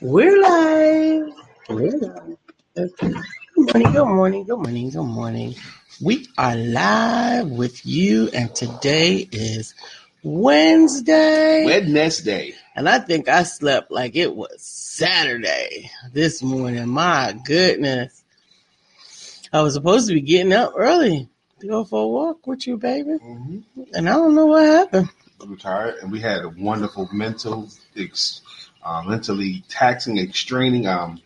We're live. We're live. Okay. Good morning, good morning, good morning, good morning. We are live with you, and today is Wednesday. Wednesday. And I think I slept like it was Saturday this morning. My goodness. I was supposed to be getting up early to go for a walk with you, baby. Mm-hmm. And I don't know what happened. I'm tired, and we had a wonderful mental, ex, uh, mentally taxing, extraining, um,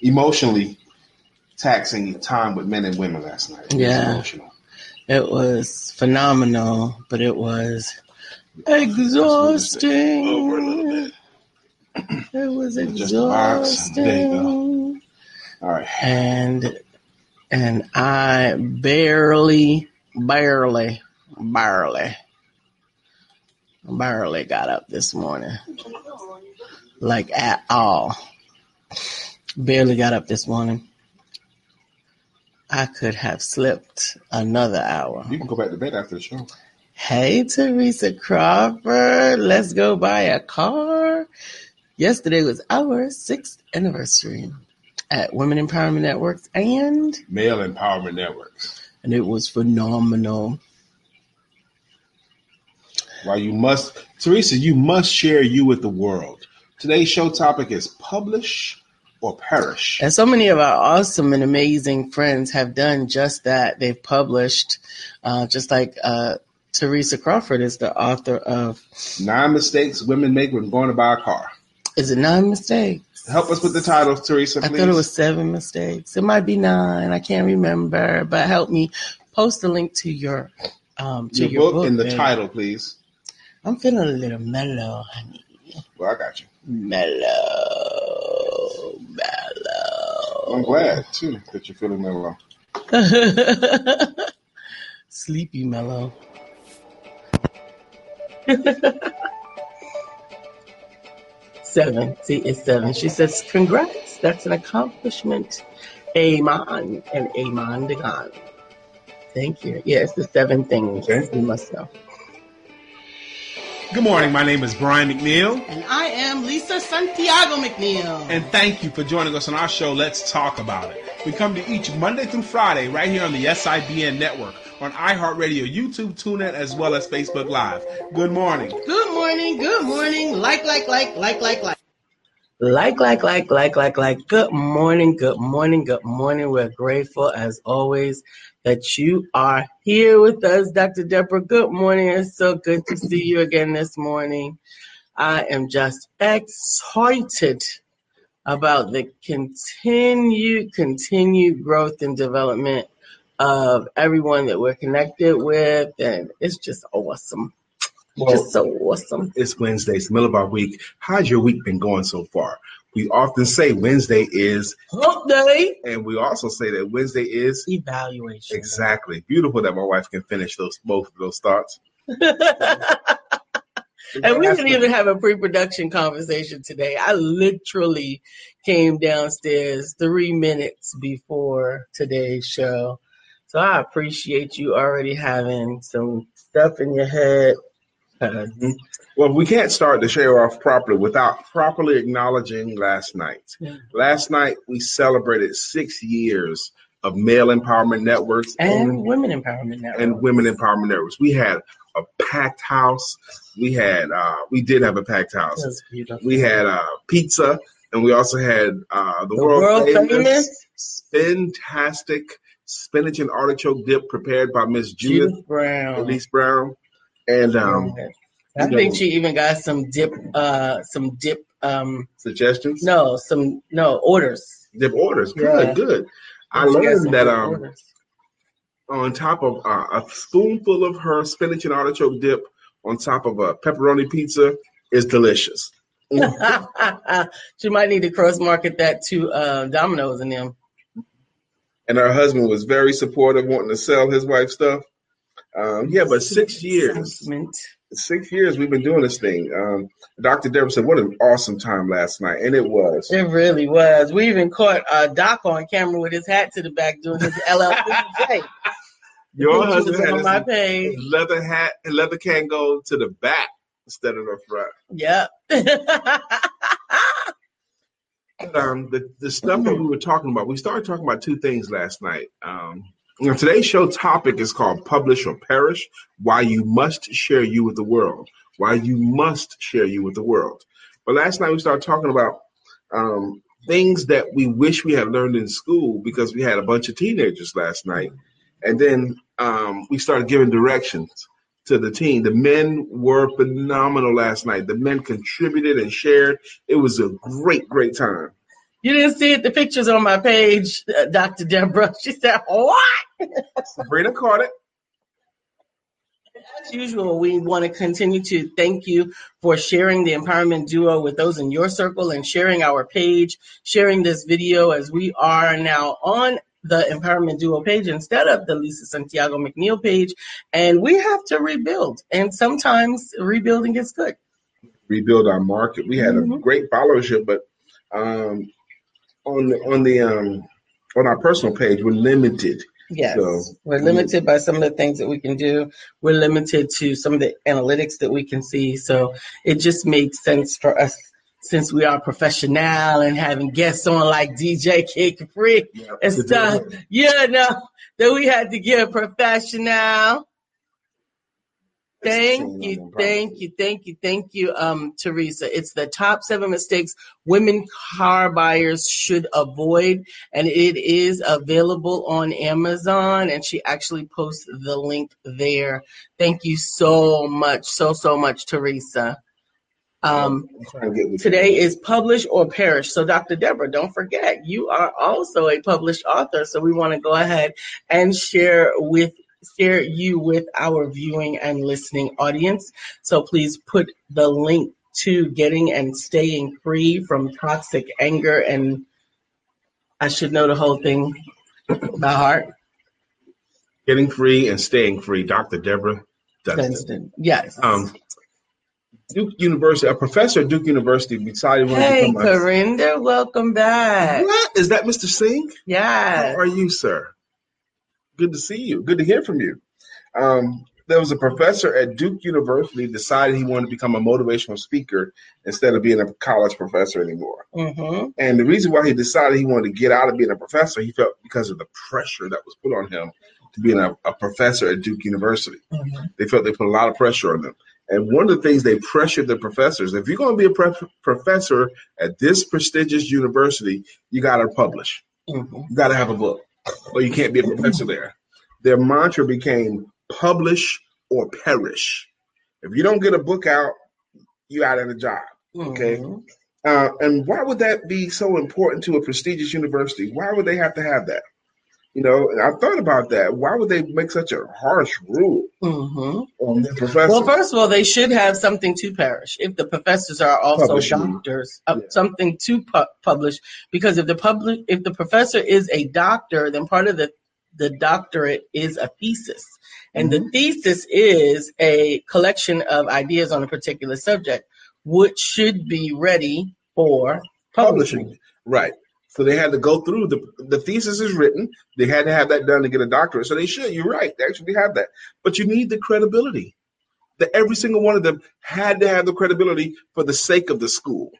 emotionally taxing time with men and women last night. It was Yeah. It was phenomenal, but it was exhausting. Over a little bit. It was Just a box. There you exhausting. All right. And and I barely, barely, barely, barely got up this morning. Like at all. Barely got up this morning. I could have slept another hour. You can go back to bed after the show. Hey, Teresa Crawford, let's go buy a car. Yesterday was our sixth anniversary at Women Empowerment Networks, and Male Empowerment Networks. and it was phenomenal. While you must, Teresa, you must share you with the world. Today's show topic is publish or perish. And so many of our awesome and amazing friends have done just that. They've published, uh, just like uh, Teresa Crawford is the author of Nine mistakes women make when going to buy a car. Is it Nine Mistakes? Help us with the title, Teresa, I thought it was seven mistakes. It might be nine. I can't remember. But help me post a link to your um to your, your, book, and the title, please. I'm feeling a little mellow, honey. Well, I got you. Mellow, mellow. I'm glad too that you're feeling mellow. Sleepy mellow. seven. See, it's seven. She says, Congrats. That's an accomplishment. Amen and amen to God. Thank you. Yeah, it's the seven things Okay. we must know. Good morning. My name is Brian McNeil, And I am Lisa Santiago McNeil. and thank you for joining us on our show, Let's Talk About It. We come to each Monday through Friday right here on the SIBN network, on iHeartRadio, YouTube, TuneIn, as well as Facebook Live. Good morning. Good morning, good morning. Like, like, like, like, like, like. Like, like, like, like, like, like. Good morning, good morning, good morning. We're grateful as always that you are here with us, Dr. Deborah. Good morning. It's so good to see you again this morning. I am just excited about the continued, continued growth and development of everyone that we're connected with. And it's just awesome. just so awesome. It's Wednesday, it's the middle of our week. How's your week been going so far? We often say Wednesday is, Hump day. and we also say that Wednesday is Evaluation. exactly beautiful that my wife can finish those both of those thoughts. and we didn't even have a pre-production conversation today. I literally came downstairs three minutes before today's show. So I appreciate you already having some stuff in your head. Uh, Well, we can't start the show off properly without properly acknowledging last night. Yeah. Last night we celebrated six years of male empowerment networks and Women Empowerment Network. and women empowerment networks. We had a packed house. We had uh, we did have a packed house. We had uh, pizza, and we also had uh, the, the world, world famous, famous fantastic spinach and artichoke dip prepared by Miss Judith Judith Brown. Elise Brown. And um, I you think know- she even got some dip, uh, some dip, um, suggestions, no, some no orders. dip orders. Good, Yeah. good. I She learned that um, orders. on top of uh, a spoonful of her spinach and artichoke dip on top of a pepperoni pizza is delicious. she might need to cross market that to uh, Domino's and them. And her husband was very supportive, wanting to sell his wife's stuff. Um, yeah, but six years. Six years we've been doing this thing. Um, Dr. Deborah said, "What an awesome time last night," and it was. It really was. We even caught uh, Doc on camera with his hat to the back doing his LLC. Your husband had on my page. leather hat and leather can go to the back instead of the front. Yep. um, the, the stuff that we were talking about, we started talking about two things last night. Um, know, today's show topic is called Publish or Perish Why You Must Share You with the World. Why You Must Share You with the World. But last night we started talking about um, things that we wish we had learned in school because we had a bunch of teenagers last night. And then um, we started giving directions to the team. The men were phenomenal last night. The men contributed and shared. It was a great, great time. You didn't see it, the pictures on my page, uh, Dr. Deborah. She said, What? Sabrina caught it. As usual, we want to continue to thank you for sharing the Empowerment Duo with those in your circle and sharing our page, sharing this video as we are now on the Empowerment Duo page instead of the Lisa Santiago McNeil page. And we have to rebuild. And sometimes rebuilding is good. Rebuild our market. We had a Mhm. great followership, but um, on the on the um, on our personal page, we're limited. Yes. So- We're limited by some of the things that we can do. We're limited to some of the analytics that we can see. So it just makes sense for us since we are professional and having guests on like DJ Kid Capri and stuff. Yeah, no, that we had to get professional. Thank you, thank you, thank you, thank you, um, Teresa. It's the top seven mistakes women car buyers should avoid, and it is available on Amazon. And she actually posts the link there. Thank you so much, so so much, Teresa. Um, to Today is publish or perish. So, Dr. Deborah, don't forget, you are also a published author. So, we want to go ahead and share with share you with our viewing and listening audience. So, please put the link to getting and staying free from toxic anger and I should know the whole thing by heart. getting free and staying free. Dr. Deborah Dunstan. Dunstan. Yes. Um, Duke University, a professor at Duke University decided when hey, to become a- Corinda, welcome back. What? Is that Mr. Singh? Yes. How are you, sir? Good to see you. Good to hear from you. Um, there was a professor at Duke University decided he wanted to become a motivational speaker instead of being a college professor anymore. Mm-hmm. And the reason why he decided he wanted to get out of being a professor, he felt because of the pressure that was put on him to being a, a professor at Duke University. Mm-hmm. They felt they put a lot of pressure on them. And one of the things they pressured the professors, if you're going to be a pre- professor at this prestigious university, you got to publish. Mm-hmm. You got to have a book, or you can't be a professor there. Their mantra became publish or perish. If you don't get a book out, you out of the job. Okay. Mhm. Uh, and why would that be so important to a prestigious university? Why would they have to have that? You know, and I thought about that. Why would they make such a harsh rule Mhm. on their professors? Well, first of all, they should have something to perish. If the professors are also doctors, uh, Yeah. something to pu- publish. Because if the public, if the professor is a doctor, then part of the the doctorate is a thesis, and the thesis is a collection of ideas on a particular subject, which should be ready for publishing. publishing. Right. So they had to go through the the thesis is written. They had to have that done to get a doctorate. So they should. You're right. They actually have that. But you need the credibility. That every single one of them had to have the credibility for the sake of the school.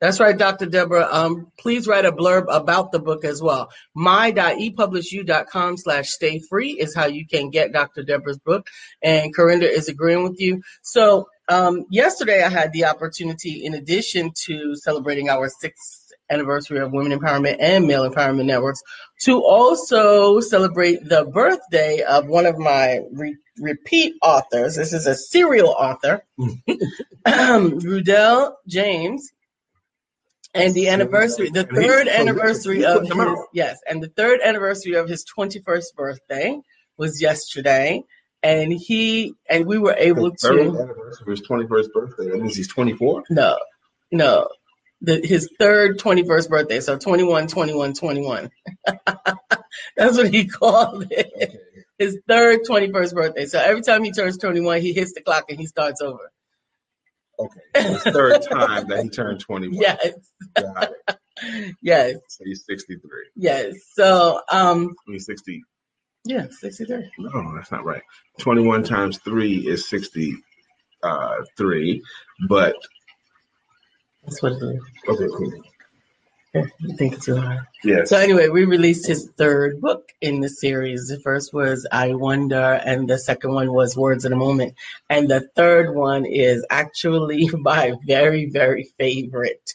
That's right, Dr. Deborah. Um, please write a blurb about the book as well. my.epublishu.com slash stay free is how you can get Dr. Deborah's book. And Corinda is agreeing with you. So um, yesterday I had the opportunity, in addition to celebrating our sixth anniversary of Women Empowerment and Male Empowerment Networks, to also celebrate the birthday of one of my re- repeat authors. This is a serial author, um, Rudell James and the anniversary, the third anniversary of his, yes, and the third anniversary of his 21st birthday was yesterday, and he and we were able to anniversary of his 21st birthday. That means he's 24. no, no, the, his third 21st birthday, so 21, 21, 21. That's what he called it. His third 21st birthday. So every time he turns 21, he hits the clock and he starts over. Okay. Third time that he turned 21. Yes, Got it. yes, So he's 63. yes. So um, He's 60. yeah, 63. No, that's not right. 21 times 3 is 63. Uh, but That's what it is. okay, cool. You think too hard. Yes. So anyway, we released his third book in the series. The first was I Wonder, and the second one was Words in a Moment. And the third one is actually my very, very favorite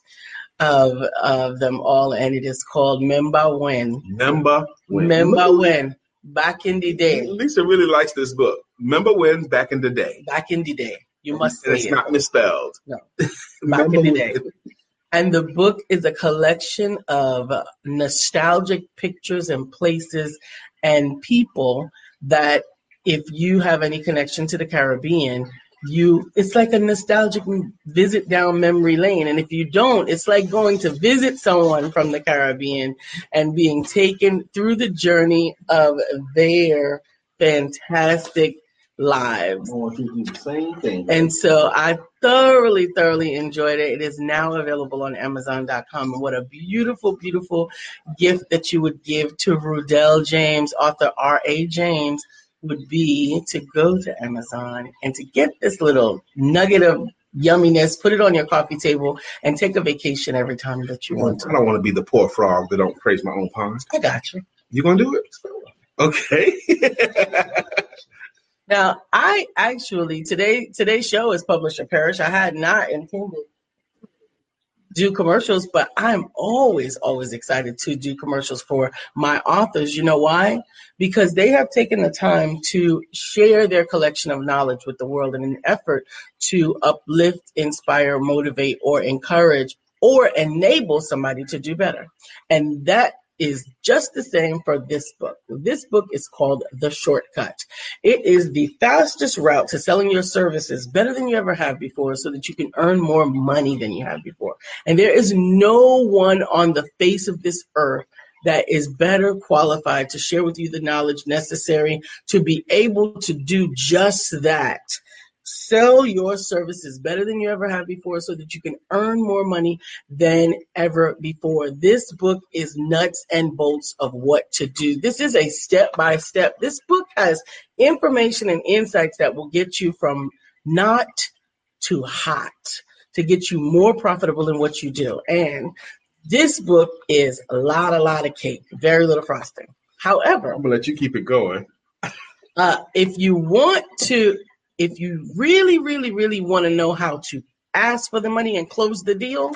of of them all, and it is called Member When. Remember when? Remember when? Back in the day. Lisa really likes this book. Remember when? Back in the day. Back in the day. You must say it's it. not misspelled. No. Back in the day. And the book is a collection of nostalgic pictures and places and people that, if you have any connection to the Caribbean, you it's like a nostalgic visit down memory lane. And if you don't, it's like going to visit someone from the Caribbean and being taken through the journey of their fantastic lives. I want you to do the same thing. And so I thoroughly, thoroughly enjoyed it. It is now available on Amazon.com. And what a beautiful, beautiful gift that you would give to Rudell James, author R.A. James, would be to go to Amazon and to get this little nugget of yumminess, put it on your coffee table, and take a vacation every time that you want to. I don't want to be the poor frog that don't praise my own pond. I got you. You gonna do it? Okay. Now, I actually today today's show is Publish or Perish. I had not intended do commercials, but I'm always always excited to do commercials for my authors. You know why? Because they have taken the time to share their collection of knowledge with the world in an effort to uplift, inspire, motivate, or encourage or enable somebody to do better. And that is just the same for this book. This book is called The Shortcut. It is the fastest route to selling your services better than you ever have before so that you can earn more money than you have before. And there is no one on the face of this earth that is better qualified to share with you the knowledge necessary to be able to do just that. Sell your services better than you ever have before so that you can earn more money than ever before. This book is nuts and bolts of what to do. This is a step by step. This book has information and insights that will get you from not to hot to get you more profitable in what you do. And this book is a lot, a lot of cake, very little frosting. However, I'm gonna let you keep it going. uh, if you want to, if you really, really, really want to know how to ask for the money and close the deal,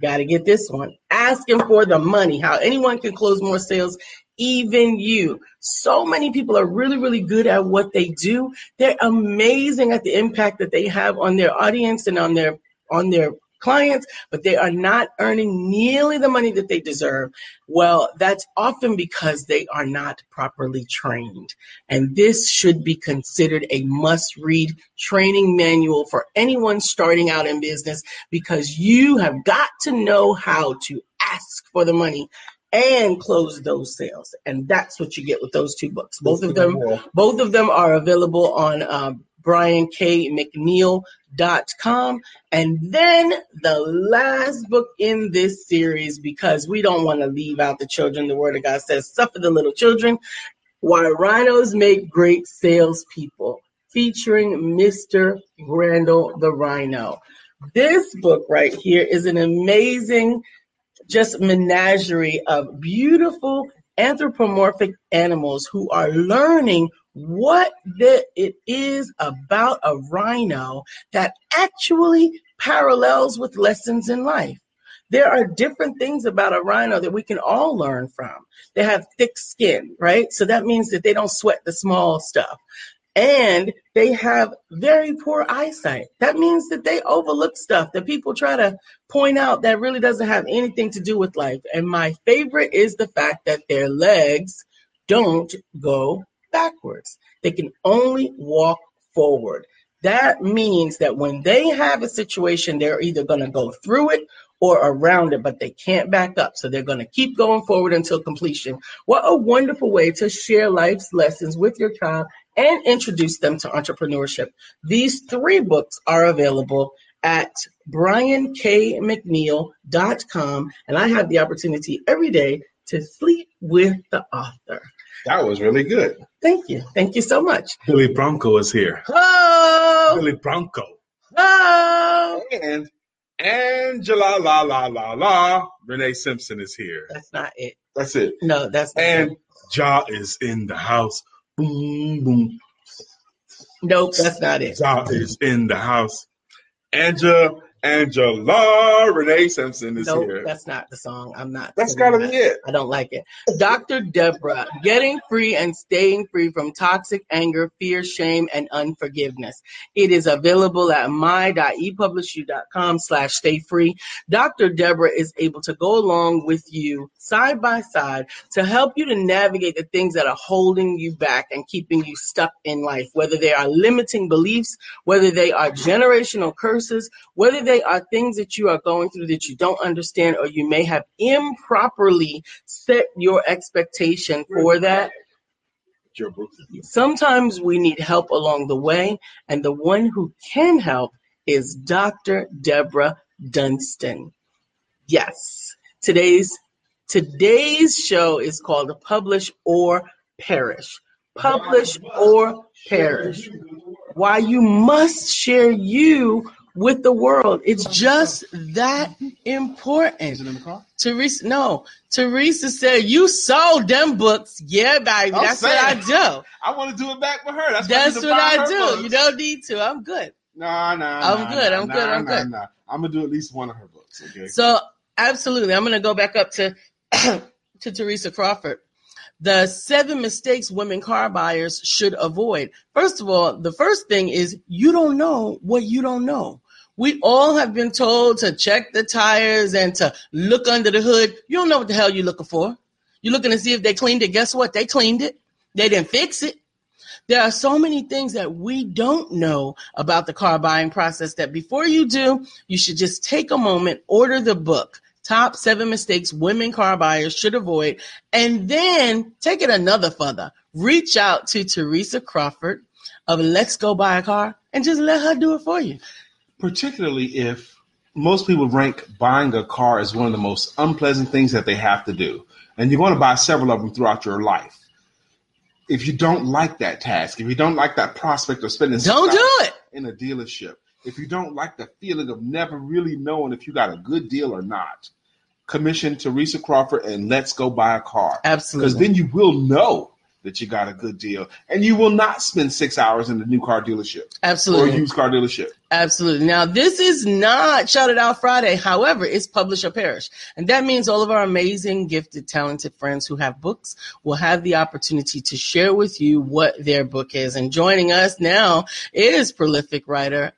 got to get this one. Asking for the money, how anyone can close more sales, even you. So many people are really, really good at what they do. They're amazing at the impact that they have on their audience and on their on their clients, but they are not earning nearly the money that they deserve. Well, that's often because they are not properly trained. And this should be considered a must read training manual for anyone starting out in business because you have got to know how to ask for the money and close those sales. And that's what you get with those two books. Both of them both of them are available on um, briankmcneil.com. And then the last book in this series, because we don't want to leave out the children, the Word of God says, suffer the little children. Why rhinos make great salespeople, featuring Mr. Randall the Rhino. This book right here is an amazing, just menagerie of beautiful anthropomorphic animals who are learning what the, it is about a rhino that actually parallels with lessons in life. There are different things about a rhino that we can all learn from. They have thick skin, right? So that means that they don't sweat the small stuff. And they have very poor eyesight. That means that they overlook stuff that people try to point out that really doesn't have anything to do with life. And my favorite is the fact that their legs don't go backwards. They can only walk forward. That means that when they have a situation, they're either going to go through it or around it, but they can't back up. So they're going to keep going forward until completion. What a wonderful way to share life's lessons with your child and introduce them to entrepreneurship. These three books are available at briankmcneil.com, and I have the opportunity every day to sleep with the author. That was really good. Thank you. Thank you so much. Billy Bronco is here. Oh, Billy Bronco. oh. And Angela la la la la. Renee Simpson is here. That's not it. That's it. No, that's not And it. Ja is in the house. Boom boom. Nope, that's not it. Ja is in the house. Angela Angela Renee Simpson is Nope, here. that's not the song. I'm not. That's gotta that. be it. I don't like it. Dr. Deborah, getting free and staying free from toxic anger, fear, shame, and unforgiveness. It is available at my.epublishu.com slash stay free. Dr. Deborah is able to go along with you side by side to help you to navigate the things that are holding you back and keeping you stuck in life, whether they are limiting beliefs, whether they are generational curses, whether are things that you are going through that you don't understand or you may have improperly set your expectation for that. Sometimes we need help along the way, and the one who can help is Dr. Deborah Dunstan. Yes, today's today's show is called Publish or Perish. Publish or perish. Why you must share you with the world. It's just that mm-hmm. important. Is it in the car? Teresa, no. Teresa said, You sold them books. Yeah, baby. I'm That's what I do. I want to do it back with her. That's, That's need what I do. books. You don't need to. I'm good. Nah, nah. I'm nah, good, nah, I'm good, nah, I'm nah, good. Nah. I'm gonna do at least one of her books. Okay. So, absolutely. I'm going to go back up to, to Teresa Crawford. The seven mistakes women car buyers should avoid. First of all, the first thing is you don't know what you don't know. We all have been told to check the tires and to look under the hood. You don't know what the hell you're looking for. You're looking to see if they cleaned it. Guess what? They cleaned it. They didn't fix it. There are so many things that we don't know about the car buying process that before you do, you should just take a moment, order the book, Top Seven Mistakes Women Car Buyers Should Avoid, and then take it another further. Reach out to Teresa Crawford of Let's Go Buy a Car and just let her do it for you. Particularly if most people rank buying a car as one of the most unpleasant things that they have to do. And you're going to buy several of them throughout your life. If you don't like that task, if you don't like that prospect of spending Don't do it. in a dealership, if you don't like the feeling of never really knowing if you got a good deal or not, commission Teresa Crawford and let's go buy a car. Absolutely. Because then you will know that you got a good deal and you will not spend six hours in the new car dealership or Absolutely. used car dealership. Absolutely. Now, this is not Shout It Out Friday. However, it's Publish or Perish. And that means all of our amazing, gifted, talented friends who have books will have the opportunity to share with you what their book is. And joining us now is prolific writer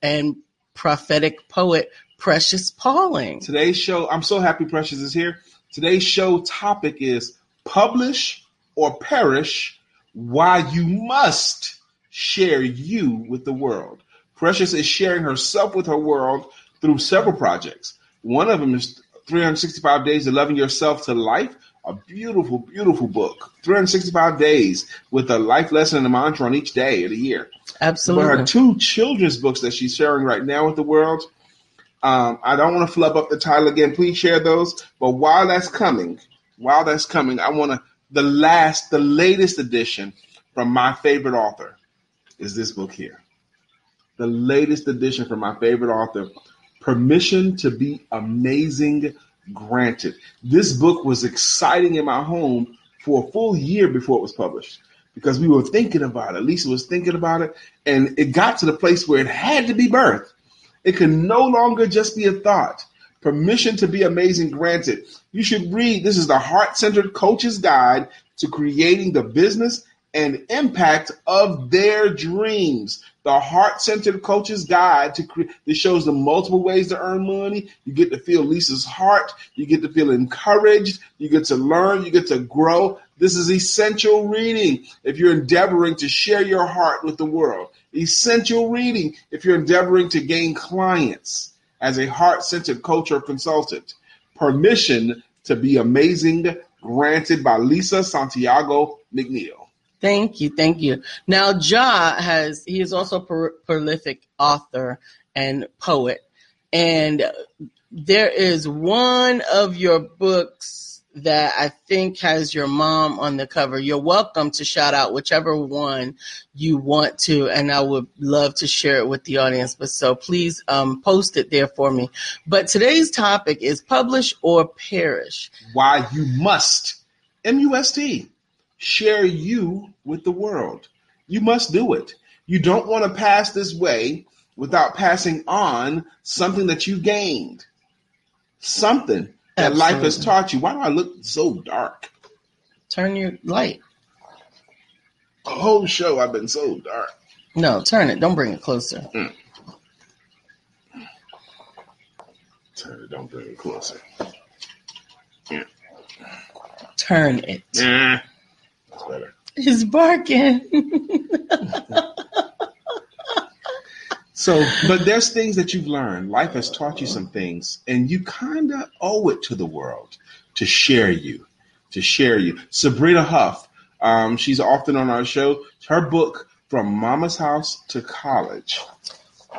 and prophetic poet Precious Pauling. Today's show, I'm so happy Precious is here. Today's show topic is publish or perish why you must share you with the world. Precious is sharing herself with her world through several projects. One of them is 365 Days of Loving Yourself to Life, a beautiful, beautiful book. 365 days with a life lesson and a mantra on each day of the year. But Absolutely. her two children's books that she's sharing right now with the world, um, I don't want to flub up the title again. Please share those. But while that's coming, while that's coming, I want to the last, the latest edition from my favorite author is this book here. The latest edition from my favorite author, Permission to Be Amazing Granted. This book was exciting in my home for a full year before it was published because we were thinking about it. Lisa was thinking about it, and it got to the place where it had to be birthed. It could no longer just be a thought. Permission to be amazing granted. You should read. This is the Heart Centered Coach's Guide to Creating the Business and Impact of Their Dreams. The Heart Centered Coach's Guide to create. This shows the multiple ways to earn money. You get to feel Lisa's heart. You get to feel encouraged. You get to learn. You get to grow. This is essential reading if you're endeavoring to share your heart with the world. Essential reading if you're endeavoring to gain clients as a heart centered coach or consultant. Permission to be amazing granted by Lisa Santiago McNeil. Thank you, thank you. Now, Ja has he is also a pro- prolific author and poet, and there is one of your books that I think has your mom on the cover. You're welcome to shout out whichever one you want to, and I would love to share it with the audience. But so please um, post it there for me. But today's topic is publish or perish. Why you must, M U S T, share you with the world. You must do it. You don't want to pass this way without passing on something that you gained, something that Absolutely. life has taught you. Why do I look so dark? Turn your light. The whole show I've been so dark. No, turn it. Don't bring it closer. Mm. Turn it. Don't bring it closer. Yeah. Turn it. That's better. He's barking. So, but there's things that you've learned. Life has taught you some things, and you kind of owe it to the world to share you, to share you. Sabrina Huff, um, she's often on our show. Her book, From Mama's House to College.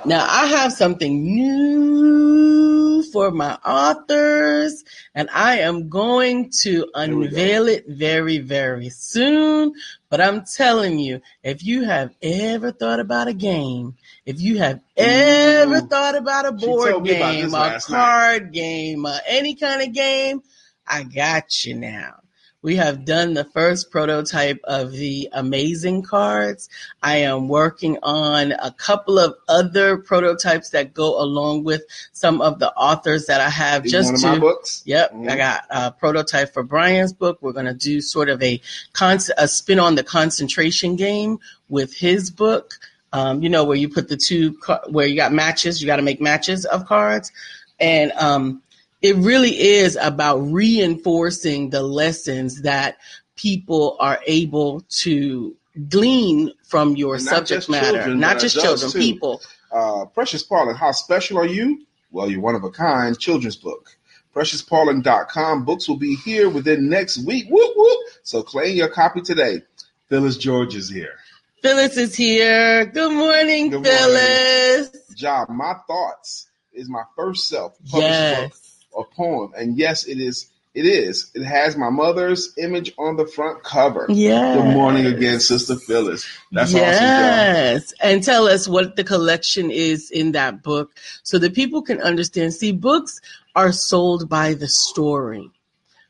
Now, I have something new for my authors, and I am going to unveil it very, very soon. But I'm telling you, if you have ever thought about a game if you have ever Ooh. thought about a board game, a card night. game, uh, any kind of game, I got you now. We have done the first prototype of the amazing cards. I am working on a couple of other prototypes that go along with some of the authors that I have just one to, my books. Yep, mm-hmm. I got a prototype for Brian's book. We're going to do sort of a con- a spin on the concentration game with his book um, you know, where you put the two, where you got matches, you got to make matches of cards. And um, it really is about reinforcing the lessons that people are able to glean from your subject matter, children, not just children, too. people. Uh, Precious Paulin, how special are you? Well, you're one of a kind children's book. PreciousPaulin.com. Books will be here within next week. Whoop, whoop. So claim your copy today. Phyllis George is here. Phyllis is here. Good morning, Good Phyllis. Morning. Job, my thoughts is my first self yes. book, a poem, and yes, it is. It is. It has my mother's image on the front cover. Yes. Good morning again, Sister Phyllis. That's yes. awesome. Yes. And tell us what the collection is in that book so that people can understand. See, books are sold by the story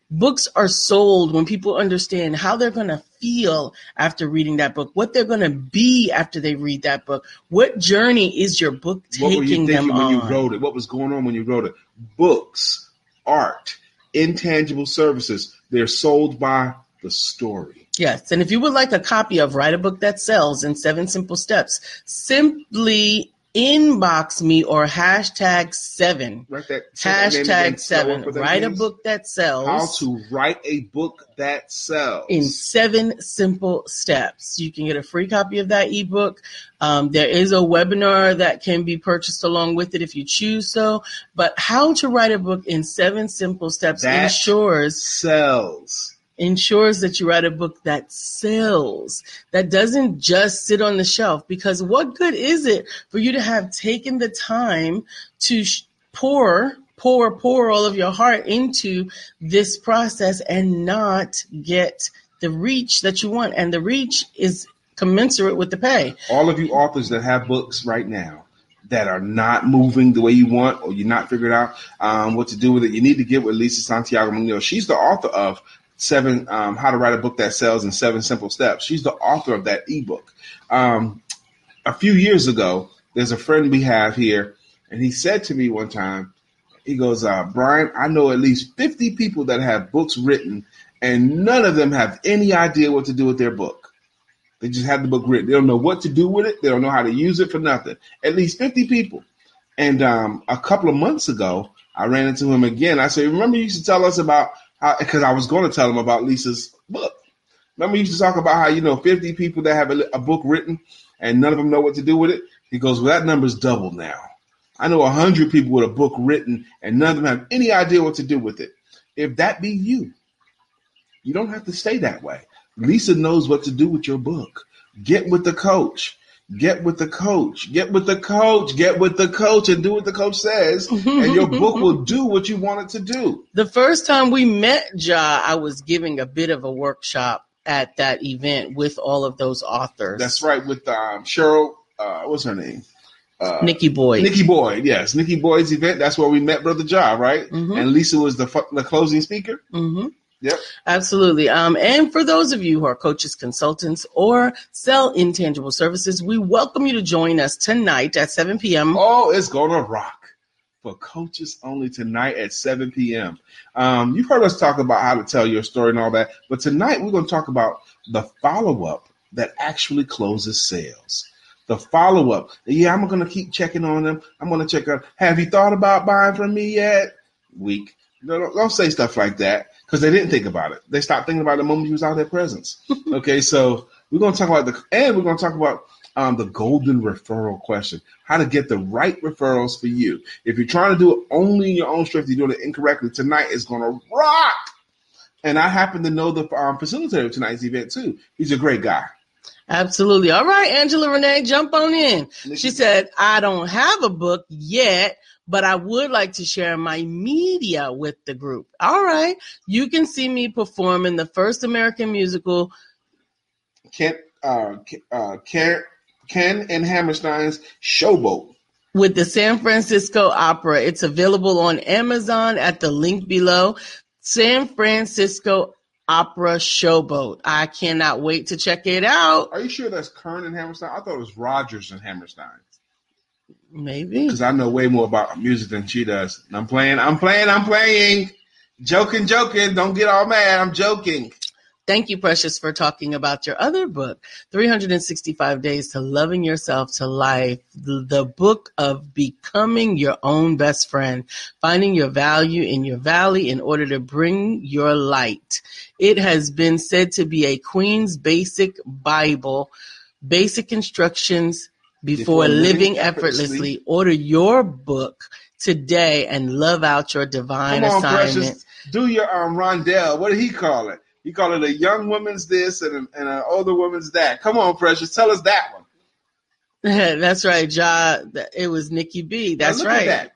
books are sold when people understand how they're going to feel after reading that book, what they're going to be after they read that book. What journey is your book taking them on when on? you wrote it? What was going on when you wrote it? Books, art, intangible services, they're sold by the story. Yes. And if you would like a copy of Write a Book That Sells in Seven Simple Steps, simply inbox me or hashtag seven. Write that, hashtag seven. Write a book that sells. How to write a book that sells in seven simple steps. You can get a free copy of that ebook. Um, there is a webinar that can be purchased along with it if you choose so. But how to write a book in seven simple steps that ensures sells ensures that you write a book that sells, that doesn't just sit on the shelf. Because what good is it for you to have taken the time to pour, pour, pour all of your heart into this process and not get the reach that you want? And the reach is commensurate with the pay. All of you authors that have books right now, that are not moving the way you want or you're not figuring out um, what to do with it, you need to get with Lisa Santiago McNeil. She's the author of seven um, how to write a book that sells in seven simple steps. She's the author of that ebook. Um, a few years ago there's a friend we have here and he said to me one time he goes uh, brian i know at least 50 people that have books written and none of them have any idea what to do with their book. They just have the book written. They don't know what to do with it. They don't know how to use it for nothing. At least 50 people. And um, a couple of months ago i ran into him again. I said remember you used to tell us about because I, I, was going to tell him about Lisa's book. Remember, you used to talk about how you know 50 people that have a, a, book written and none of them know what to do with it. He goes, "Well, that number's doubled now. I know 100 people with a book written and none of them have any idea what to do with it. If that be you, you don't have to stay that way. Lisa knows what to do with your book. Get with the coach. Get with the coach. Get with the coach. Get with the coach and do what the coach says, and your book will do what you want it to do. The first time we met Ja, I was giving a bit of a workshop at that event with all of those authors. That's right, with um, Cheryl. Uh, what's her name? Uh, Nikki Boyd. Nikki Boyd, yes, Nikki Boyd's event. That's where we met Brother Ja, right? Mhm. And Lisa was the the closing speaker. hmm Yep. Absolutely. Um, and for those of you who are coaches, consultants, or sell intangible services, we welcome you to join us tonight at 7 p.m. Oh, it's gonna rock for coaches only tonight at 7 p.m. Um, you've heard us talk about how to tell your story and all that, but tonight we're gonna talk about the follow up that actually closes sales. The follow up. Yeah, I'm gonna keep checking on them. I'm gonna check out. Have you thought about buying from me yet? Weak. No, don't, don't say stuff like that because they didn't think about it. They stopped thinking about it the moment you was out of their presence. okay, so we're gonna talk about the and we're gonna talk about um, the golden referral question: how to get the right referrals for you. If you're trying to do it only in your own strength, you're doing it incorrectly. Tonight is gonna rock. And I happen to know the um, facilitator of tonight's event too. He's a great guy. Absolutely. All right, Angela Renee, jump on in. She said, I don't have a book yet, but I would like to share my media with the group. All right. You can see me perform in the first American musical, Ken, uh, uh, Ken, Ken and Hammerstein's Showboat. with the San Francisco Opera. It's available on Amazon at the link below. San Francisco Opera Showboat. I cannot wait to check it out. Are you sure that's Kern and Hammerstein? I thought it was Rodgers and Hammerstein. Maybe. because I know way more about music than she does. I'm playing, I'm playing, I'm playing. Joking, joking. Don't get all mad. I'm joking. Thank you, Precious, for talking about your other book, 365 Days to Loving Yourself to Life, the, book of becoming your own best friend, finding your value in your valley in order to bring your light. It has been said to be a Queen's Basic Bible, basic instructions before, Before living living effortlessly. effortlessly. Order your book today and love out your divine Come on, assignment. Precious. Do your um, rondell. What did he call it? He call it a young woman's this and, a, and an older woman's that. Come on, Precious. Tell us that one. That's right, Ja. It was Nikki B. That's right. that.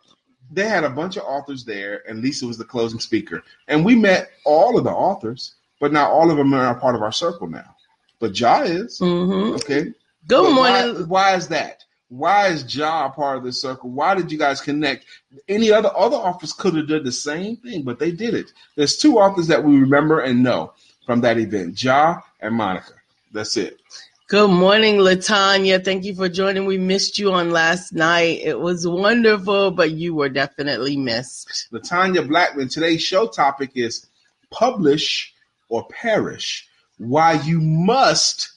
They had a bunch of authors there, and Lisa was the closing speaker. And we met all of the authors, but now all of them are part of our circle now. But Ja is. hmm Okay. Good But why- morning. Why, is that? Why is Ja part of this circle? Why did you guys connect? Any other other authors could have done the same thing, but they did it. There's two authors that we remember and know from that event: Ja and Monica. That's it. Good morning, Latanya. Thank you for joining. We missed you on last night. It was wonderful, but you were definitely missed. Latanya Blackman. Today's show topic is publish or perish. Why you must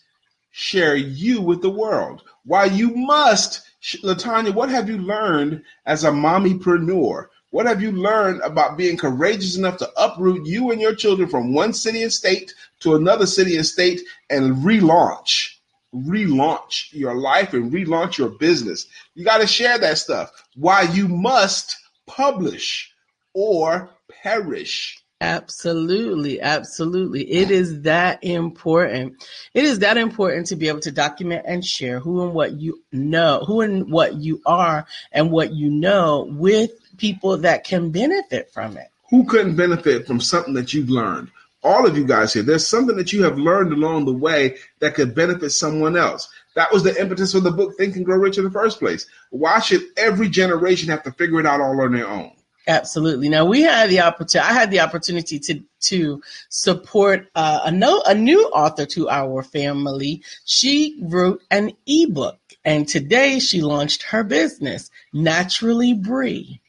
share you with the world. Why you must, Latanya, what have you learned as a mommypreneur? What have you learned about being courageous enough to uproot you and your children from one city and state to another city and state and relaunch? Relaunch your life and relaunch your business. You got to share that stuff. Why you must publish or perish. Absolutely, absolutely. It is that important. It is that important to be able to document and share who and what you know, who and what you are and what you know with people that can benefit from it. Who couldn't benefit from something that you've learned? All of you guys here, there's something that you have learned along the way that could benefit someone else. That was the impetus of the book Think and Grow Rich in the first place. Why should every generation have to figure it out all on their own? Absolutely. Now we had the opportunity. I had the opportunity to to support uh, a no a new author to our family. She wrote an ebook, and today she launched her business, Naturally Bree.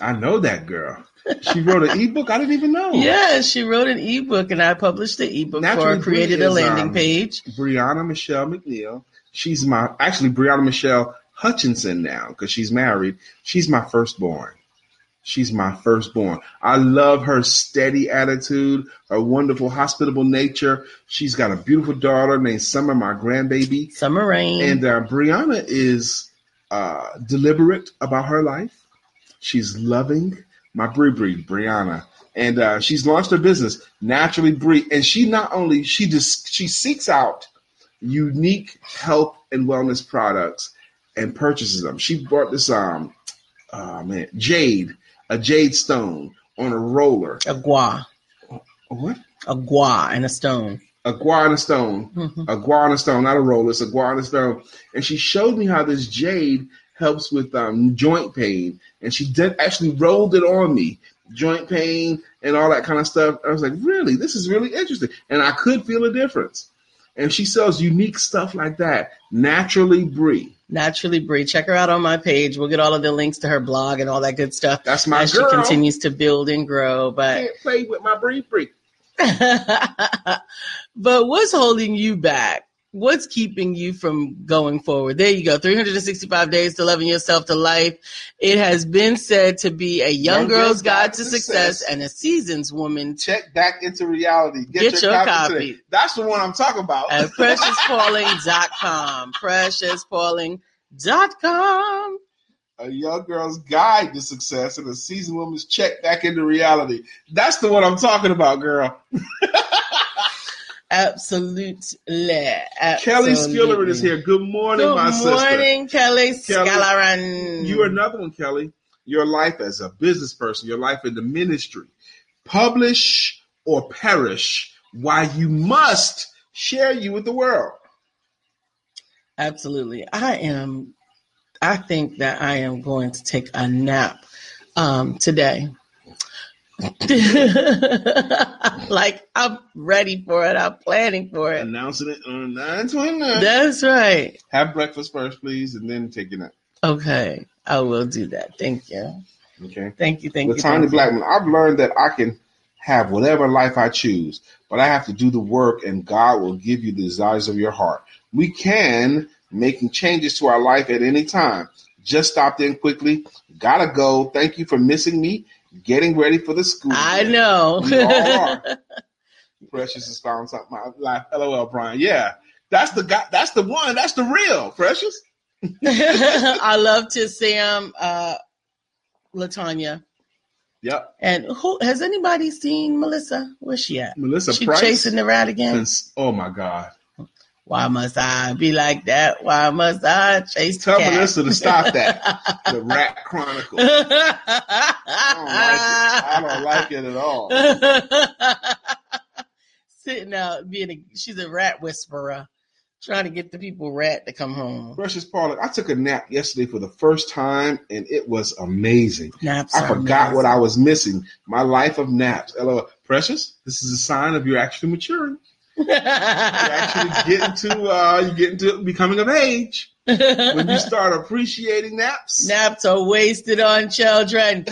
I know that girl. She wrote an ebook. I didn't even know. Yeah, she wrote an ebook, and I published the ebook for Naturally her. Created Bree a is, landing um, page. Brianna Michelle McNeil. She's my actually Brianna Michelle Hutchinson now because she's married. She's my firstborn. She's my firstborn. I love her steady attitude, her wonderful, hospitable nature. She's got a beautiful daughter named Summer, my grandbaby. Summer Rain. And uh, Brianna is uh, deliberate about her life. She's loving. My Bree Bree, Brianna. And uh, she's launched her business, Naturally Bree. And she not only, she just, she seeks out unique health and wellness products and purchases them. She bought this um oh man, jade, a jade stone on a roller. A gua. A what? A gua and a stone. A gua and a stone. Mhm. A guana stone, not a roller, it's a guana stone. And she showed me how this jade helps with um, joint pain. And she did actually rolled it on me, joint pain and all that kind of stuff. I was like, really? This is really interesting. And I could feel a difference. And she sells unique stuff like that. Naturally Bree. Naturally Bree. Check her out on my page. We'll get all of the links to her blog and all that good stuff That's my as girl. she continues to build and grow. But Can't play with my Bree Bree. but what's holding you back? What's keeping you from going forward? There you go. 365 days to loving yourself to life. It has been said to be a young, girl's guide to success, and a seasoned woman Check back into reality. Get, Get your, your copy, copy. That's the one I'm talking about. at preciouspauling.com. Preciouspauling.com. a young girl's guide to success and a seasoned woman's check back into reality. That's the one I'm talking about, girl. Absolutely. Kelly Absolutely. Skilleran is here. Good morning, Good my sister. Good morning, Kelly Kelly, Skilleran. You are another one, Kelly. Your life as a business person, your life in the ministry. Publish or perish. Why you must share you with the world. Absolutely. I am, I think that I am going to take a nap um, today. like I'm ready for it. I'm planning for it. Announcing it on 929. That's right. Have breakfast first, please, and then take your nap. Okay. I will do that. Thank you. Okay. Thank you. Thank with you. Tiny. Blackman, I've learned that I can have whatever life I choose, but I have to do the work and God will give you the desires of your heart. We can making changes to our life at any time. Just stopped in quickly. Gotta go. Thank you for missing me. Getting ready for the school. I year. know. We all are. Precious has found something. My life. LOL, Brian. Yeah. That's the guy. That's the one. That's the real Precious. I love to Sam, uh, Latanya. Yep. And who has anybody seen Melissa? Where's she at? Melissa she Price. chasing the rat again? Cons- Oh my God. Why must I be like that? Why must I chase the Tell cat? Melissa to stop that. the Rat Chronicle. I don't like it at all. Sitting out being a she's a rat whisperer, trying to get the people rat to come home. Precious Paula, I took a nap yesterday for the first time and it was amazing. Naps I forgot what. I was missing. My life of naps. Hello, Precious, this is a sign of you're actually maturing. You're actually getting to uh you're getting to becoming of age. When you start appreciating naps. Naps are wasted on children.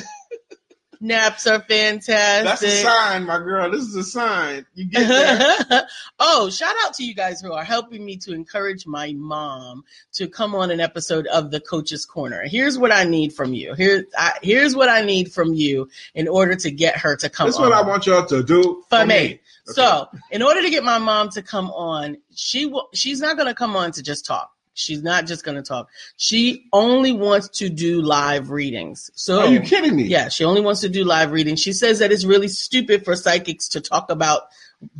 Naps are fantastic. That's a sign, my girl. This is a sign. You get that. oh, shout out to you guys who are helping me to encourage my mom to come on an episode of the Coach's Corner. Here's what I need from you. Here, I, here's what I need from you in order to get her to come. That's what I want y'all to do for for me. me. Okay. So, in order to get my mom to come on, she will. She's not going to come on to just talk. She's not just going to talk. She only wants to do live readings. So, Are you kidding me? yeah, she only wants to do live readings. She says that it's really stupid for psychics to talk about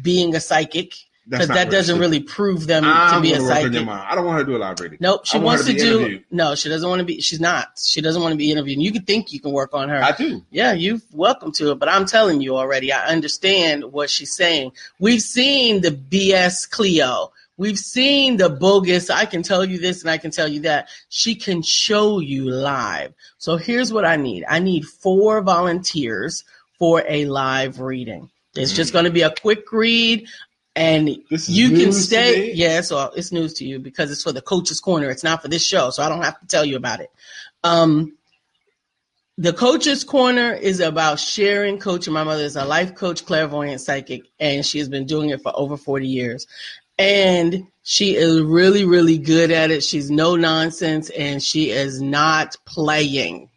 being a psychic because that very doesn't stupid. really prove them to I'm be a gonna work on your psychic. I don't want her to do a live reading. Nope, she wants to to do. interviewed. No, she doesn't want to be. She's not. She doesn't want to be interviewed. You can think you can work on her. I do. Yeah, you're welcome to it, but I'm telling you already, I understand what she's saying. We've seen the BS Cleo. We've seen the bogus, I can tell you this and I can tell you that. She can show you live. So here's what I need I need four volunteers for a live reading. It's just going to be a quick read. And you can stay. Yeah, so it's news to you because it's for the coach's corner. It's not for this show, so I don't have to tell you about it. Um, the coach's corner is about sharing coaching. My mother is a life coach, clairvoyant psychic, and she has been doing it for over 40 years. And she is really, really good at it. She's no nonsense and she is not playing.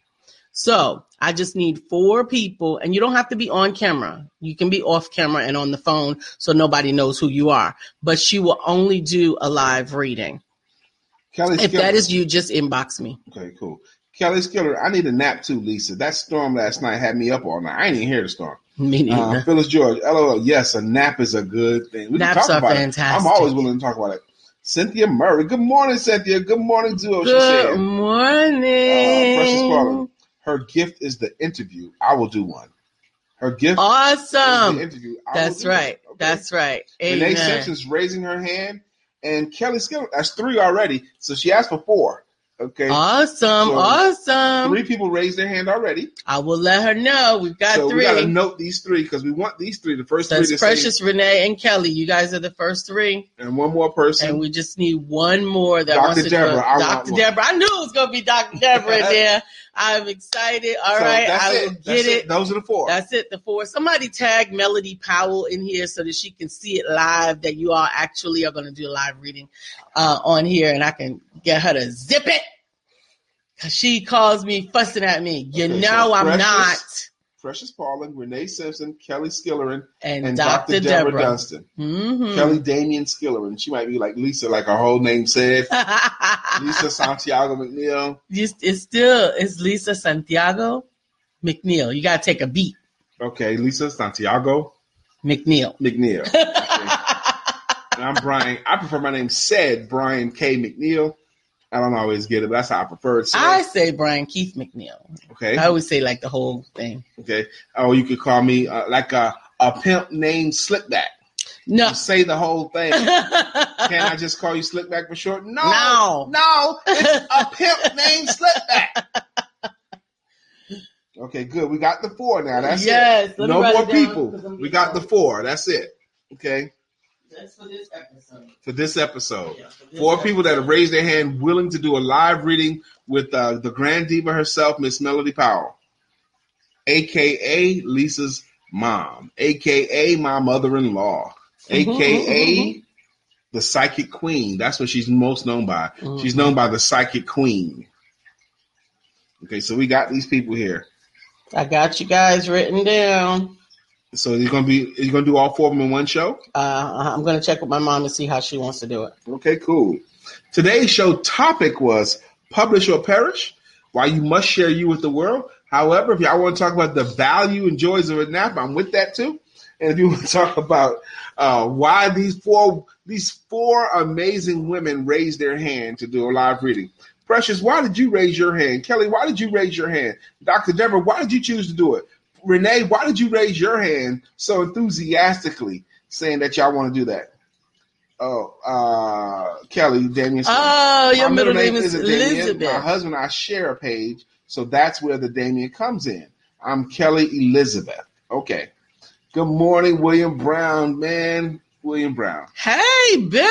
So I just need four people, and you don't have to be on camera. You can be off camera and on the phone so nobody knows who you are. But she will only do a live reading. Kelly If Skiller. that is you, just inbox me. okay, cool. Kelly Skiller, I need a nap too, Lisa. That storm last night had me up all night. I even hear the storm. Me Uh. Phyllis George, LOL. Yes, a nap is a good thing. We Naps are about it. fantastic. I'm always willing to talk about it. Cynthia Murray. Good morning, Cynthia. Good morning, Duo. She Good said. morning. Uh, Precious. Her gift is the interview. I will do one. Her gift Awesome. the interview. I That's right. Okay. That's right. Renee Amen. Simpson's raising her hand, and Kelly Skiller. That's three already. So she asked for four. Okay. Awesome. So, awesome. Three people raised their hand already. I will let her know. We've got so we three. got to note these three because we want these three, the first That's three to say, Precious, Renee, and Kelly. You guys are the first three. and one more person. And we just need one more that Dr. wants to Deborah, do I Dr. Deborah. I knew it was going to be Dr. Deborah in there. I'm excited. All So right, I it. will That's get it. Those are the four. That's it. The four. Somebody tag Melody Powell in here so that she can see it live. That you all actually are going to do a live reading uh, on here, and I can get her to zip it. 'Cause she calls me fussing at me. You Okay, know so I'm Precious, not. Precious Pauling, Renee Simpson, Kelly Skillerin, And, and, Dr. Dr. Deborah, Deborah. Dunstan. Mhm. Kelly Damien Skillerin. She might be like Lisa, like her whole name said. Lisa Santiago McNeil. It's still it's Lisa Santiago McNeil. You gotta take a beat, Okay, Lisa Santiago McNeil. McNeil. Okay. and I'm Brian. I prefer my name said Brian K. McNeil. I don't always get it, but that's how I prefer it. said. I say Brian Keith McNeil. okay. I always say like the whole thing. Okay. Oh, you could call me uh, like a, a pimp named Slickback. No. You say the whole thing. Can I just call you Slickback for short? No. No. No. It's a pimp named Slickback. Okay, good. We got the four now. That's Yes, it. No more people. We got the four. That's it. Okay. That's for this episode. For this episode. Yeah, for this Four people that have raised their hand willing to do a live reading with uh, the grand diva herself, Miss Melody Powell, aka Lisa's mom, aka my mother-in-law, Mhm, aka mhm, the psychic queen. That's what she's most known by. Mhm. She's known by the psychic queen. Okay, so we got these people here. I got you guys written down. So you're gonna be you're gonna do all four of them in one show. Uh, I'm gonna check with my mom and see how she wants to do it. Okay, cool. Today's show topic was publish or perish, why you must share you with the world. However, if y'all want to talk about the value and joys of a nap, I'm with that too. And if you want to talk about uh, why these four these four amazing women raised their hand to do a live reading. Precious, why did you raise your hand? Kelly, why did you raise your hand? Dr. Deborah, why did you choose to do it? Renee, why did you raise your hand so enthusiastically saying that y'all want to do that? Oh, uh, Kelly, Damien. Smith. Oh, your My middle name is Damien. Elizabeth. My husband and I share a page, so that's where the Damien comes in. I'm Kelly Elizabeth. Okay. Good morning, William Brown, man. William Brown. Hey, Bill.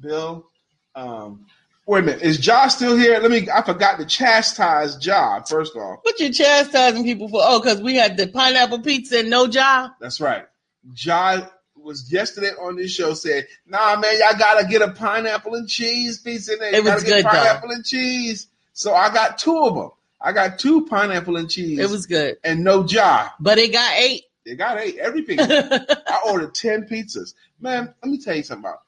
Bill. Um, wait a minute. Is Josh still here? Let me I forgot to chastise Josh, first off. What you chastising people for? Oh, because we had the pineapple pizza and no job. That's right. Josh was yesterday on this show said, nah man, y'all gotta get a pineapple and cheese pizza in there. You It was gotta get good, though. pineapple and cheese. So I got two of them. I got two pineapple and cheese. It was good, and no jar. but it got eight. It got eight every pizza. I ordered ten pizzas. Man, let me tell you something about.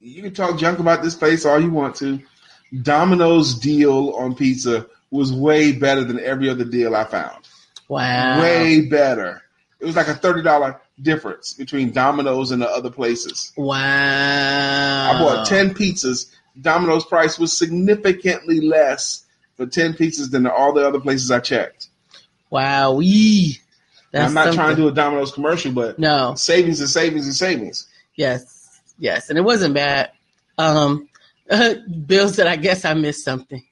You can talk junk about this place all you want to. Domino's deal on pizza was way better than every other deal I found. wow. Way better. It was like a thirty dollar difference between Domino's and the other places. Wow. I bought ten pizzas. Domino's price was significantly less for ten pizzas than all the other places I checked. Wow. We. I'm not trying to do a Domino's commercial, but No. savings and savings and savings. Yes. Yes. And it wasn't bad. Um, Bill said, I guess I missed something.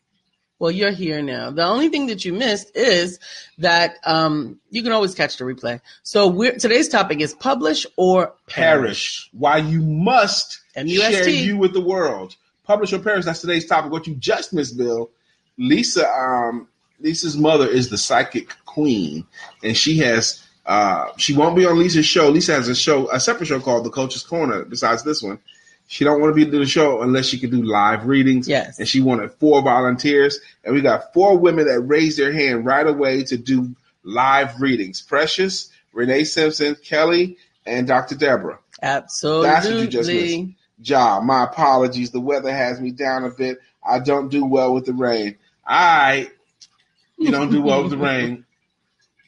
Well, you're here now. The only thing that you missed is that um, you can always catch the replay. So we're, today's topic is publish or perish. Why you must M-U-S-T. share you with the world. Publish or perish. That's today's topic. What you just missed, Bill. Lisa, um, Lisa's mother is the psychic queen, and she has. Uh, she won't be on Lisa's show. Lisa has a show, a separate show called The Coach's Corner. Besides this one, she don't want to be to the show unless she can do live readings. Yes. and she wanted four volunteers, and we got four women that raised their hand right away to do live readings. Precious, Renee Simpson, Kelly, and Dr. Deborah. Absolutely. That's what you just missed. Ja, my apologies. The weather has me down a bit. I don't do well with the rain. I, you don't do well with the rain.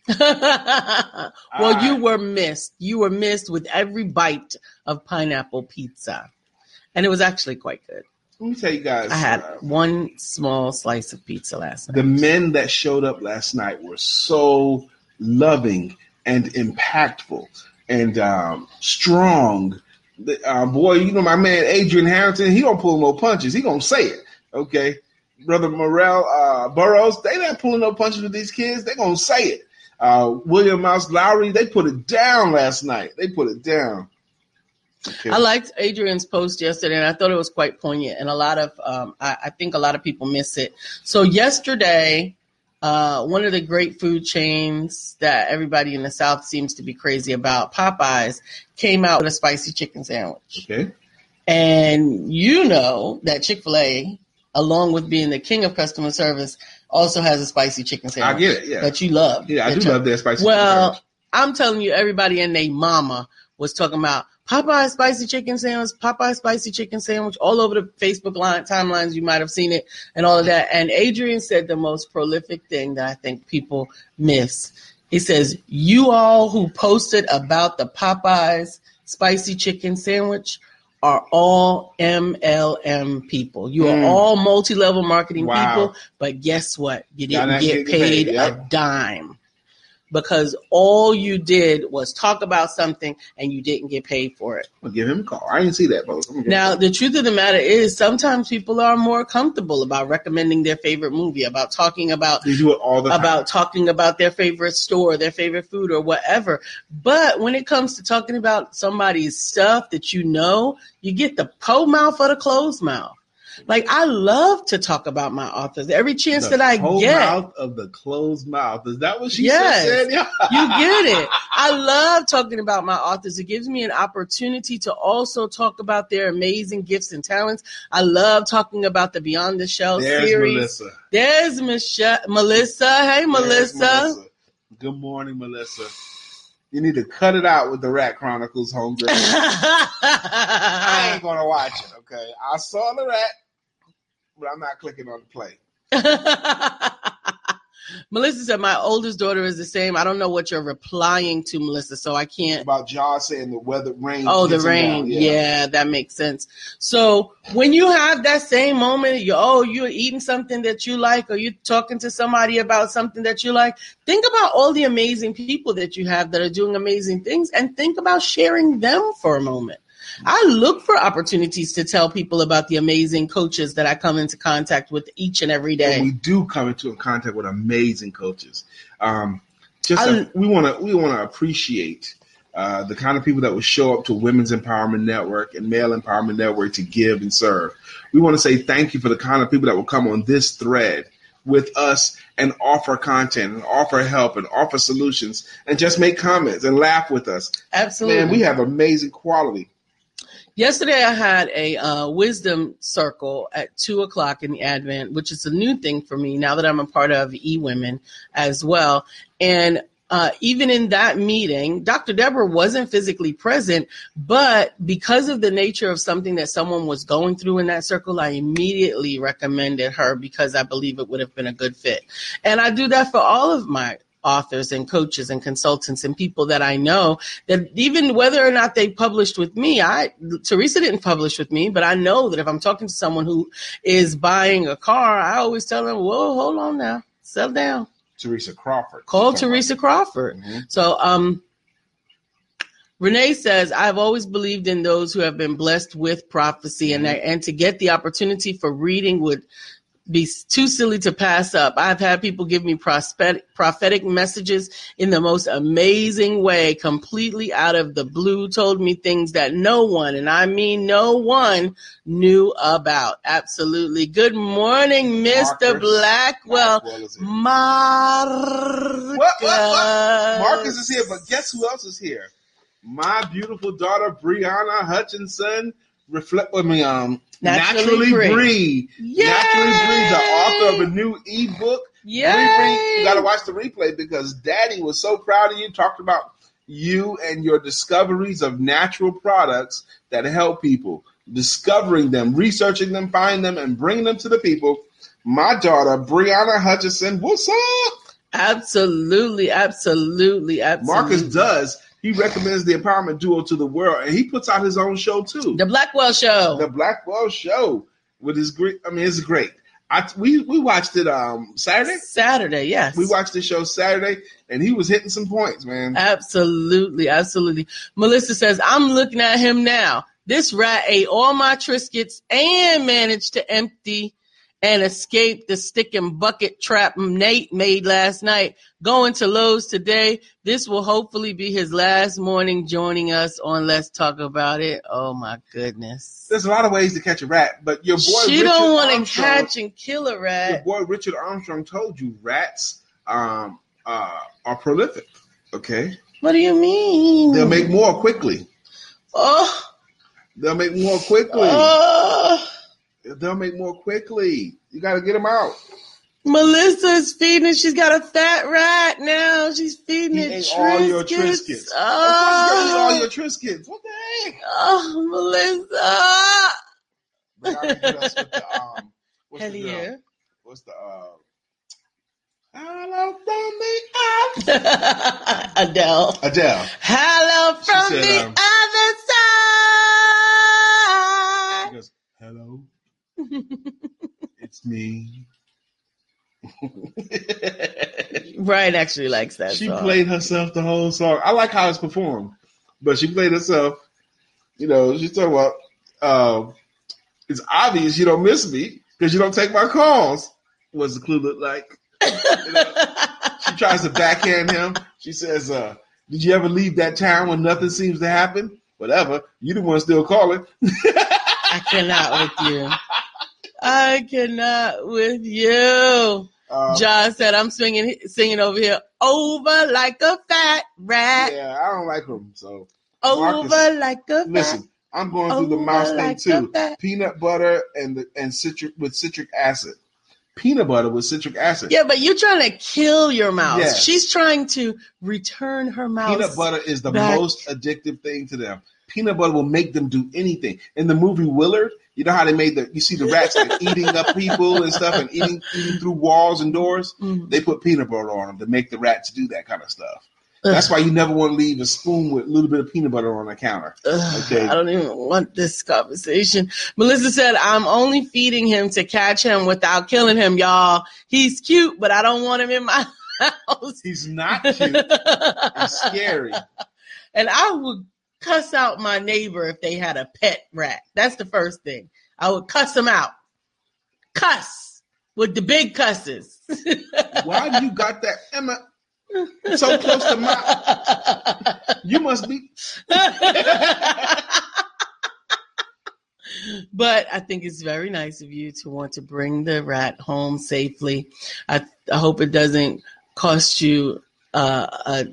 well, you were missed. You were missed with every bite of pineapple pizza. and it was actually quite good. Let me tell you guys. I had uh, one small slice of pizza last night. the men that showed up last night were so loving and impactful and um, strong. Uh, boy, you know my man Adrian Harrington. He don't pull no punches. He gonna say it. Okay, brother Morel uh, Burrows. They not pulling no punches with these kids. They gonna say it. Uh, William Mouse Lowry. They put it down last night. They put it down. Okay. I liked Adrian's post yesterday, and I thought it was quite poignant. And a lot of, um, I, I think a lot of people miss it. So yesterday, uh, one of the great food chains that everybody in the South seems to be crazy about, Popeyes, came out with a spicy chicken sandwich. okay. And you know that Chick Fil A, along with being the king of customer service, also has a spicy chicken sandwich. I get it. Yeah. that you love. Yeah, I do love their spicy. well, I'm telling you, everybody and their mama was talking about Popeye spicy chicken sandwich, Popeye spicy chicken sandwich, all over the Facebook line timelines. You might have seen it and all of that. And Adrian said the most prolific thing that I think people miss. He says, "You all who posted about the Popeyes spicy chicken sandwich." Are all MLM people. You are Mm. all multi level marketing Wow. people, but guess what? You didn't get paid paid, a dime because all you did was talk about something and you didn't get paid for it. Gonna give him a call. I didn't see that post. I'm gonna give him a Now, the truth of the matter is sometimes people are more comfortable about recommending their favorite movie, about talking about. You do it all the time. about talking about their favorite store, their favorite food, or whatever. But when it comes to talking about somebody's stuff that you know, you get the po mouth or the closed mouth. Like I love to talk about my authors every chance The that I get. mouth of the closed mouth. Is that what she Yes. said? Yeah. You get it. I love talking about my authors. It gives me an opportunity to also talk about their amazing gifts and talents. I love talking about the Beyond the Shell There's series. Melissa. There's Michelle, Melissa. Hey, There's Melissa. Good morning, Melissa. You need to cut it out with the Rat Chronicles home grade. I ain't gonna watch it, okay? I saw the rat, but I'm not clicking on the play. Melissa said, My oldest daughter is the same. I don't know what you're replying to, Melissa, so I can't. About Jaws saying the weather rain. Oh, the rain. down. Yeah. that makes sense. So when you have that same moment, you oh, you're eating something that you like, or you're talking to somebody about something that you like. Think about all the amazing people that you have that are doing amazing things, and think about sharing them for a moment. I look for opportunities to tell people about the amazing coaches that I come into contact with each and every day. And we do come into contact with amazing coaches. Um, just I- uh, we want to we want to appreciate uh, the kind of people that will show up to Women's Empowerment Network and Male Empowerment Network to give and serve. We want to say thank you for the kind of people that will come on this thread with us and offer content and offer help and offer solutions and just make comments and laugh with us. Absolutely. Man, we have amazing quality. Yesterday, I had a uh, wisdom circle at two o'clock in the Advent, which is a new thing for me now that I'm a part of E Women as well. And uh, even in that meeting, Dr. Deborah wasn't physically present, but because of the nature of something that someone was going through in that circle, I immediately recommended her because I believe it would have been a good fit. And I do that for all of my authors and coaches and consultants and people that I know that even whether or not they published with me, I Teresa didn't publish with me, but I know that if I'm talking to someone who is buying a car, I always tell them, "Whoa, hold on now, settle down, Teresa Crawford. call Teresa Crawford." Mhm. So, um, Renee says, I've always believed in those who have been blessed with prophecy and and to get the opportunity for reading would be too silly to pass up. I've had people give me prophetic, prophetic messages in the most amazing way, completely out of the blue, told me things that no one, and I mean no one, knew about. Absolutely. Good morning, Mr. Marcus Blackwell. Blackwell is here. Marcus. What, what, what? Marcus is here, but guess who else is here? My beautiful daughter Brianna Hutchinson. Reflect with me, um, Naturally. Bree. Naturally Bree, the author of a new ebook. Bree, you got to watch the replay because Daddy was so proud of you. Talked about you and your discoveries of natural products that help people, discovering them, researching them, finding them, and bringing them to the people. My daughter Brianna Hutchinson, what's up? Absolutely, absolutely, absolutely. Marcus does. He recommends the empowerment duo to the world, and he puts out his own show too. The Blackwell Show. The Blackwell Show with his great. I mean, it's great. I we we watched it um Saturday. Saturday, yes. We watched the show Saturday, and he was hitting some points, man. Absolutely, absolutely. Melissa says, "I'm looking at him now. This rat ate all my Triscuits and managed to empty." And escape the stick and bucket trap Nate made last night. Going to Lowe's today. This will hopefully be his last morning joining us on Let's Talk About It. Oh my goodness. There's a lot of ways to catch a rat, but your boy She Richard don't want to catch and kill a rat. Your boy Richard Armstrong told you rats um, uh, are prolific. Okay, What do you mean? they'll make more quickly. Oh, They'll make more quickly. oh. They'll make more quickly. You got to get them out. Melissa's feeding it. She's got a fat rat now. She's feeding He it ate all your Triscuits. Triscuits. Of course, you all Oh, your Triscuits. What the heck? oh, Melissa. But y'all can us with the, um, what's Hell the deal? yeah. What's the uh, hello from the other Adele. Adele? Hello from said, the um, other She goes, hello, it's me. Brian actually likes that she song. played herself the whole song. I like how it's performed, but she played herself. You know, she's talking about. Uh, it's obvious you don't miss me because you don't take my calls. What's the clue look like? You know, she tries to backhand him. She says, uh, "Did you ever leave that town when nothing seems to happen? Whatever. You the one still calling." I cannot with you. I cannot with you. Um, John said, "I'm swinging, singing over here, over like a fat rat, yeah, I don't like him. So over Marcus, like a fat." listen, I'm going through the mouse thing too. Peanut butter and the and citric with citric acid. Peanut butter with citric acid. Yeah, but you're trying to kill your mouse. Yes. She's trying to return her mouse. Peanut butter is the back. most addictive thing to them. Peanut butter will make them do anything. In the movie Willard, you know how they made the you see the rats like eating up people and stuff and eating eating through walls and doors. Mhm. They put peanut butter on them to make the rats do that kind of stuff. That's why you never want to leave a spoon with a little bit of peanut butter on the counter. Ugh, Okay. I don't even want this conversation. Melissa said, I'm only feeding him to catch him without killing him, y'all. He's cute, but I don't want him in my house. He's not cute. He's scary. and I would cuss out my neighbor if they had a pet rat. That's the first thing. I would cuss them out. Cuss with the big cusses. Why you got that Emma so close to my? You must be. but I think it's very nice of you to want to bring the rat home safely. I, I hope it doesn't cost you uh, a,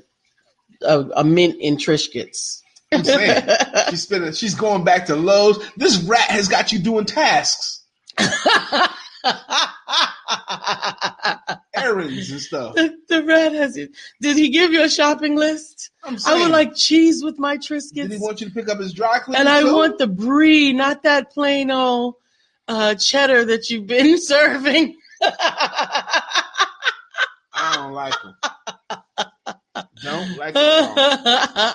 a a mint in Triscuits. I'm saying she's spending. She's going back to Lowe's. This rat has got you doing tasks, errands and stuff. the, the rat has it. Did he give you a shopping list? I'm I would like cheese with my Triscuits. Did he want you to pick up his dry cleaning? and I too? want the brie, not that plain old uh, cheddar that you've been serving. I don't like him. don't like him.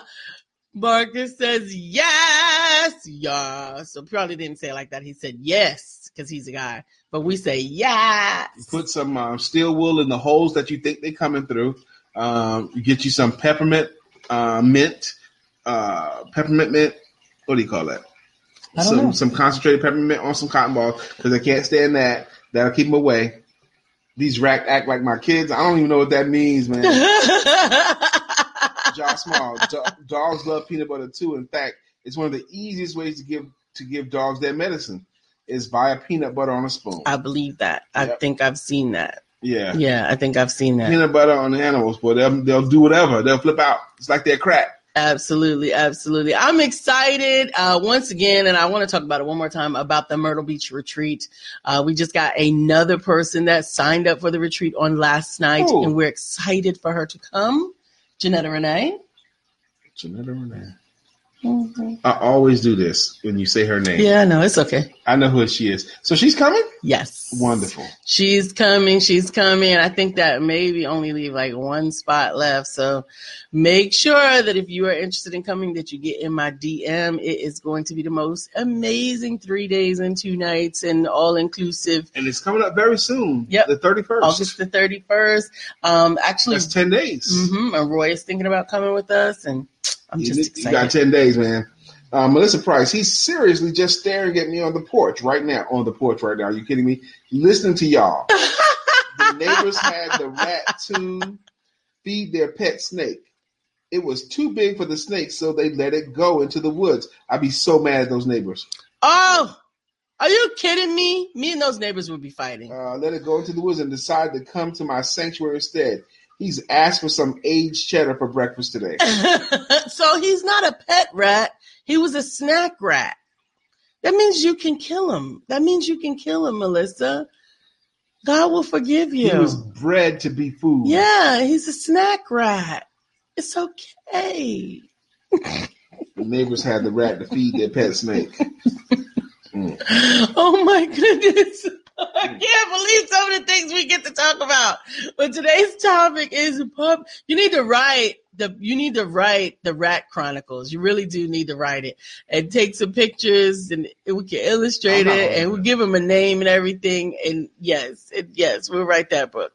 At. Marcus says yes, yeah. So probably didn't say it like that. He said yes because he's a guy, but we say yes. Put some um, steel wool in the holes that you think they're coming through. Um, get you some peppermint uh, mint, uh, peppermint mint. What do you call that? Some know. some concentrated peppermint on some cotton balls because I can't stand that. That'll keep them away. These rack act like my kids. I don't even know what that means, man. Josh Small. Do- dogs love peanut butter too. In fact, it's one of the easiest ways to give to give dogs their medicine is via peanut butter on a spoon. I believe that. I think I've seen that. yeah. Yeah, I think I've seen that. Peanut butter on the animals, but they'll, they'll do whatever. They'll flip out. It's like they're crack. Absolutely, absolutely. I'm excited uh, once again, and I want to talk about it one more time about the Myrtle Beach retreat. Uh, we just got another person that signed up for the retreat on last night, Ooh. and we're excited for her to come. Janetta Renee. Janetta Renee. Mm-hmm. I always do this when you say her name. Yeah, no, it's okay. I know who she is. So she's coming? Yes. Wonderful. She's coming. She's coming. I think that maybe only leave like one spot left. So make sure that if you are interested in coming, that you get in my DM. It is going to be the most amazing three days and two nights and all inclusive. And it's coming up very soon. Yep. The 31st. August the 31st. Um, actually, that's 10 days. Mm-hmm, and Roy is thinking about coming with us. And I'm just you, excited. You got 10 days, man. Uh, Melissa Price, he's seriously just staring at me on the porch right now. On the porch right now. Are you kidding me? Listening to y'all. the neighbors had the rat to feed their pet snake. It was too big for the snake, so they let it go into the woods. I'd be so mad at those neighbors. Oh, are you kidding me? Me and those neighbors would be fighting. Uh, let it go into the woods and decide to come to my sanctuary instead. He's asked for some aged cheddar for breakfast today. so he's not a pet rat. He was a snack rat. That means you can kill him. That means you can kill him, Melissa. God will forgive you. He was bred to be food. Yeah, he's a snack rat. It's okay. the neighbors had the rat to feed their pet snake. Mm. Oh my goodness. I can't believe some of the things we get to talk about. But today's topic is pub. You need to write the. You need to write the Rat Chronicles. You really do need to write it and take some pictures, and we can illustrate it, and we'll give them a name and everything. And yes, it, yes, we'll write that book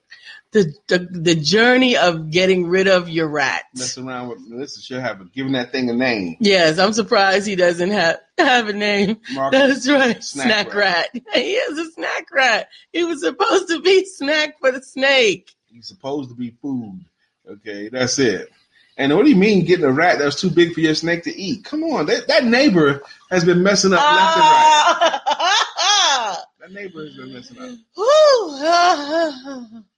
the, the the journey of getting rid of your rat. Mess around with Melissa should have given that thing a name. Yes, I'm surprised he doesn't have have a name. Marcus That's right, snack, snack rat. rat. He is a snack rat. He was supposed to be snack for the snake. He's supposed to be food. Okay, that's it. And what do you mean getting a rat that was too big for your snake to eat? Come on, that, that neighbor has been messing up left and right. that neighbor has been messing up.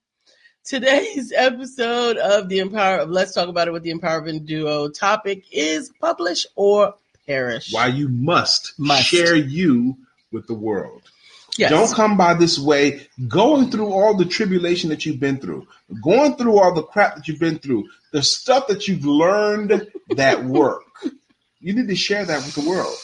Today's episode of the Empower of Let's Talk About It with the Empowerment Duo topic is publish or perish. Why you must, must. share you with the world. Yes. Don't come by this way going through all the tribulation that you've been through, going through all the crap that you've been through, the stuff that you've learned that work. You need to share that with the world.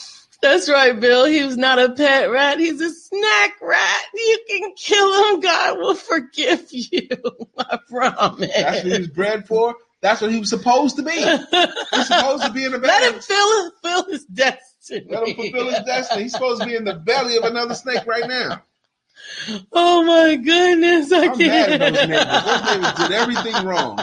That's right, Bill. He was not a pet rat. He's a snack rat. You can kill him. God will forgive you. I promise. That's what he was bred for. That's what he was supposed to be. He's supposed to be in the belly. Let him fill, fill his destiny. Let him fulfill his destiny. He's supposed to be in the belly of another snake right now. Oh my goodness! I I'm can't. Mad at those neighbors. Those neighbors did everything wrong.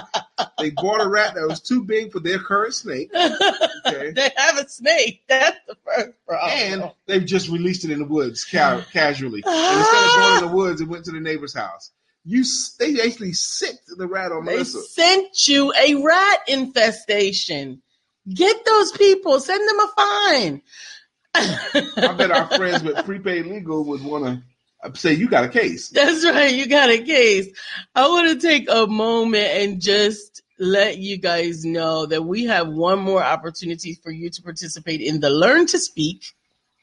They bought a rat that was too big for their current snake. Okay. they have a snake. That's the first problem. And they've just released it in the woods ca- casually. And instead of going in the woods, it went to the neighbor's house. You, they actually sicked the rat on they Melissa. sent you a rat infestation. Get those people. Send them a fine. I bet our friends with prepaid legal would want to say you got a case. That's right, you got a case. I want to take a moment and just let you guys know that we have one more opportunity for you to participate in the Learn to Speak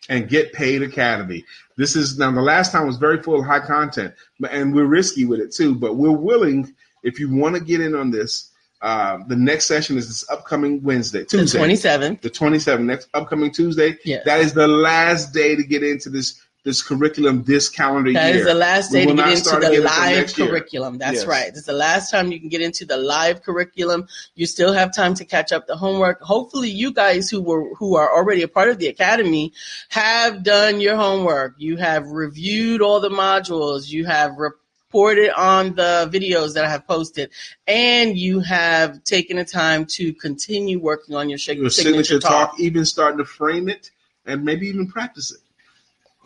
and Get Paid Academy. This is now the last time was very full of high content, and we're risky with it too, but we're willing if you want to get in on this. Uh, the next session is this upcoming Wednesday, Tuesday, the 27th. The 27th, next upcoming Tuesday. Yes. That is the last day to get into this this curriculum this calendar that year. That is the last day to get into the live curriculum. That's yes. right. It's the last time you can get into the live curriculum. You still have time to catch up the homework. Hopefully you guys who were who are already a part of the academy have done your homework. You have reviewed all the modules. You have reported on the videos that I have posted, and you have taken the time to continue working on your, your signature, signature talk. talk, even starting to frame it and maybe even practice it.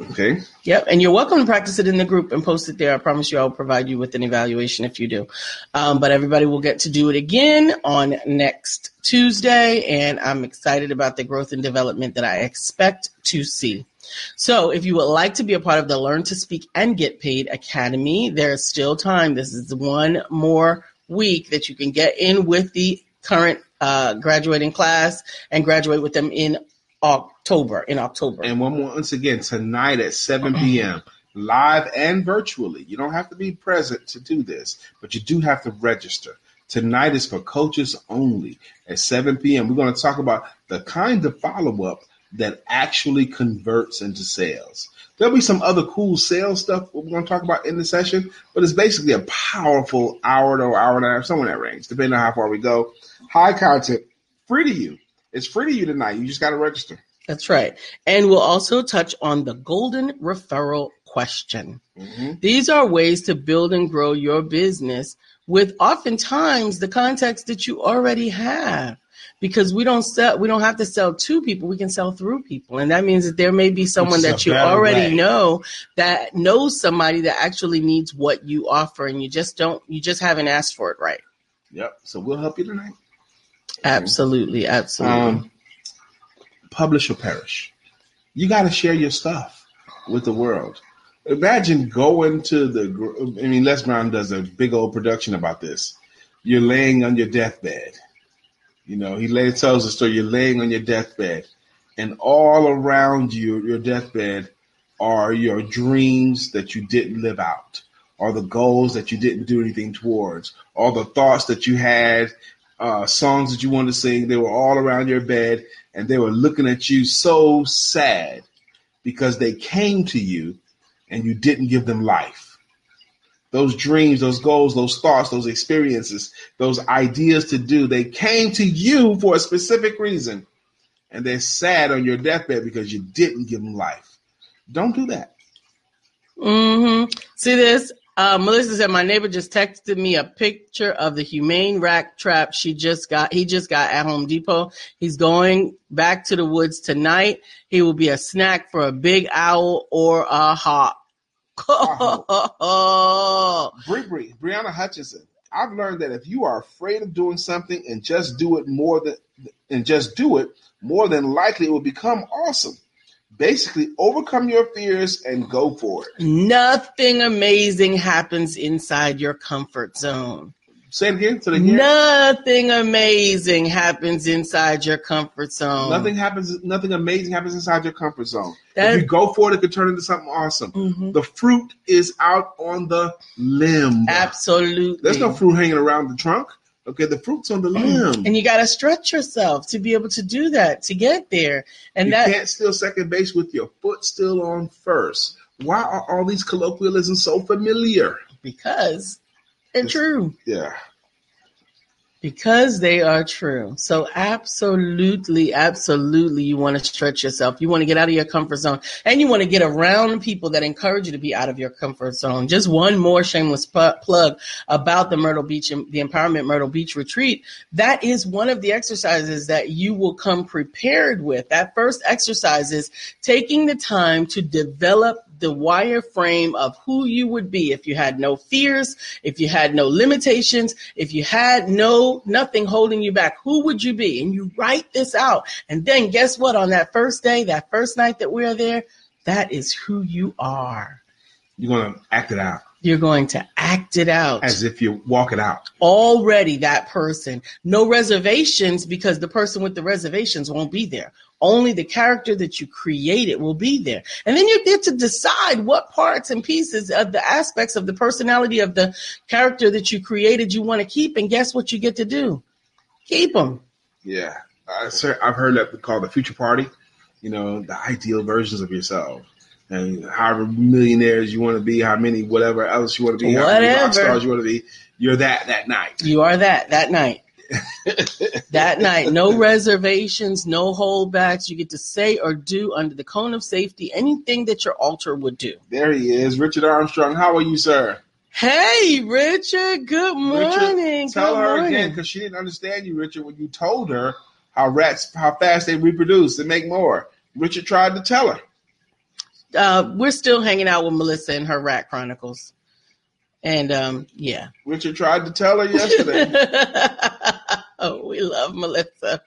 Okay. Yep. And you're welcome to practice it in the group and post it there. I promise you I'll provide you with an evaluation if you do. Um, but everybody will get to do it again on next Tuesday. And I'm excited about the growth and development that I expect to see. So if you would like to be a part of the Learn to Speak and Get Paid Academy, there's still time. This is one more week that you can get in with the current uh, graduating class and graduate with them in October in October. And one more once again tonight at 7 p.m. live and virtually. You don't have to be present to do this, but you do have to register. Tonight is for coaches only at 7 p.m. We're going to talk about the kind of follow up that actually converts into sales. There'll be some other cool sales stuff we're going to talk about in the session, but it's basically a powerful hour to hour and a half, somewhere in that range, depending on how far we go. High content, free to you. It's free to you tonight. You just got to register. That's right. And we'll also touch on the golden referral question. Mm-hmm. These are ways to build and grow your business with oftentimes the context that you already have because we don't sell we don't have to sell to people we can sell through people and that means that there may be someone that you already way. know that knows somebody that actually needs what you offer and you just don't you just haven't asked for it right yep so we'll help you tonight absolutely absolutely. Um, publish or perish. You got to share your stuff with the world. Imagine going to the i mean les brown does a big old production about this. You're laying on your deathbed. You know, he laid, tells the story. You're laying on your deathbed, and all around you, your deathbed, are your dreams that you didn't live out, or the goals that you didn't do anything towards, all the thoughts that you had, uh, songs that you wanted to sing. They were all around your bed, and they were looking at you so sad because they came to you and you didn't give them life those dreams, those goals, those thoughts, those experiences, those ideas to do, they came to you for a specific reason. And they're sad on your deathbed because you didn't give them life. Don't do that. Mm-hmm. See this? Uh, Melissa said my neighbor just texted me a picture of the humane rat trap she just got. He just got at Home Depot. He's going back to the woods tonight. He will be a snack for a big owl or a hawk. Bree Bree, Brianna Hutchinson. I've learned that if you are afraid of doing something and just do it more than and just do it, more than likely it will become awesome. Basically, overcome your fears and go for it. Nothing amazing happens inside your comfort zone. Say it again. So nothing amazing happens inside your comfort zone. Nothing happens. Nothing amazing happens inside your comfort zone. That, if you go for it, it could turn into something awesome. Mm-hmm. The fruit is out on the limb. Absolutely. There's no fruit hanging around the trunk. Okay, the fruit's on the mm. limb, and you got to stretch yourself to be able to do that to get there. And you that can't steal second base with your foot still on first. Why are all these colloquialisms so familiar? Because they're true. Yeah. Because they are true. So absolutely, absolutely, you want to stretch yourself. You want to get out of your comfort zone and you want to get around people that encourage you to be out of your comfort zone. Just one more shameless plug about the Myrtle Beach, the Empowerment Myrtle Beach retreat. That is one of the exercises that you will come prepared with. That first exercise is taking the time to develop the wireframe of who you would be if you had no fears, if you had no limitations, if you had no nothing holding you back. Who would you be? And you write this out. And then guess what? On that first day, that first night that we're there, that is who you are. You're going to act it out. You're going to act it out. As if you walk it out. Already that person. No reservations because the person with the reservations won't be there. Only the character that you created will be there. And then you get to decide what parts and pieces of the aspects of the personality of the character that you created you want to keep. And guess what you get to do? Keep them. Yeah. I've heard that called the future party. You know, the ideal versions of yourself and however millionaires you want to be, how many whatever else you want to be, whatever. how many rock stars you want to be, you're that that night. You are that that night. that night, no reservations, no holdbacks. You get to say or do under the cone of safety anything that your alter would do. There he is, Richard Armstrong. How are you, sir? Hey, Richard. Good morning. Richard, tell good her morning. again because she didn't understand you, Richard, when you told her how rats, how fast they reproduce and make more. Richard tried to tell her uh, we're still hanging out with Melissa and her Rat Chronicles. And um, yeah. Richard tried to tell her yesterday. oh, we love Melissa.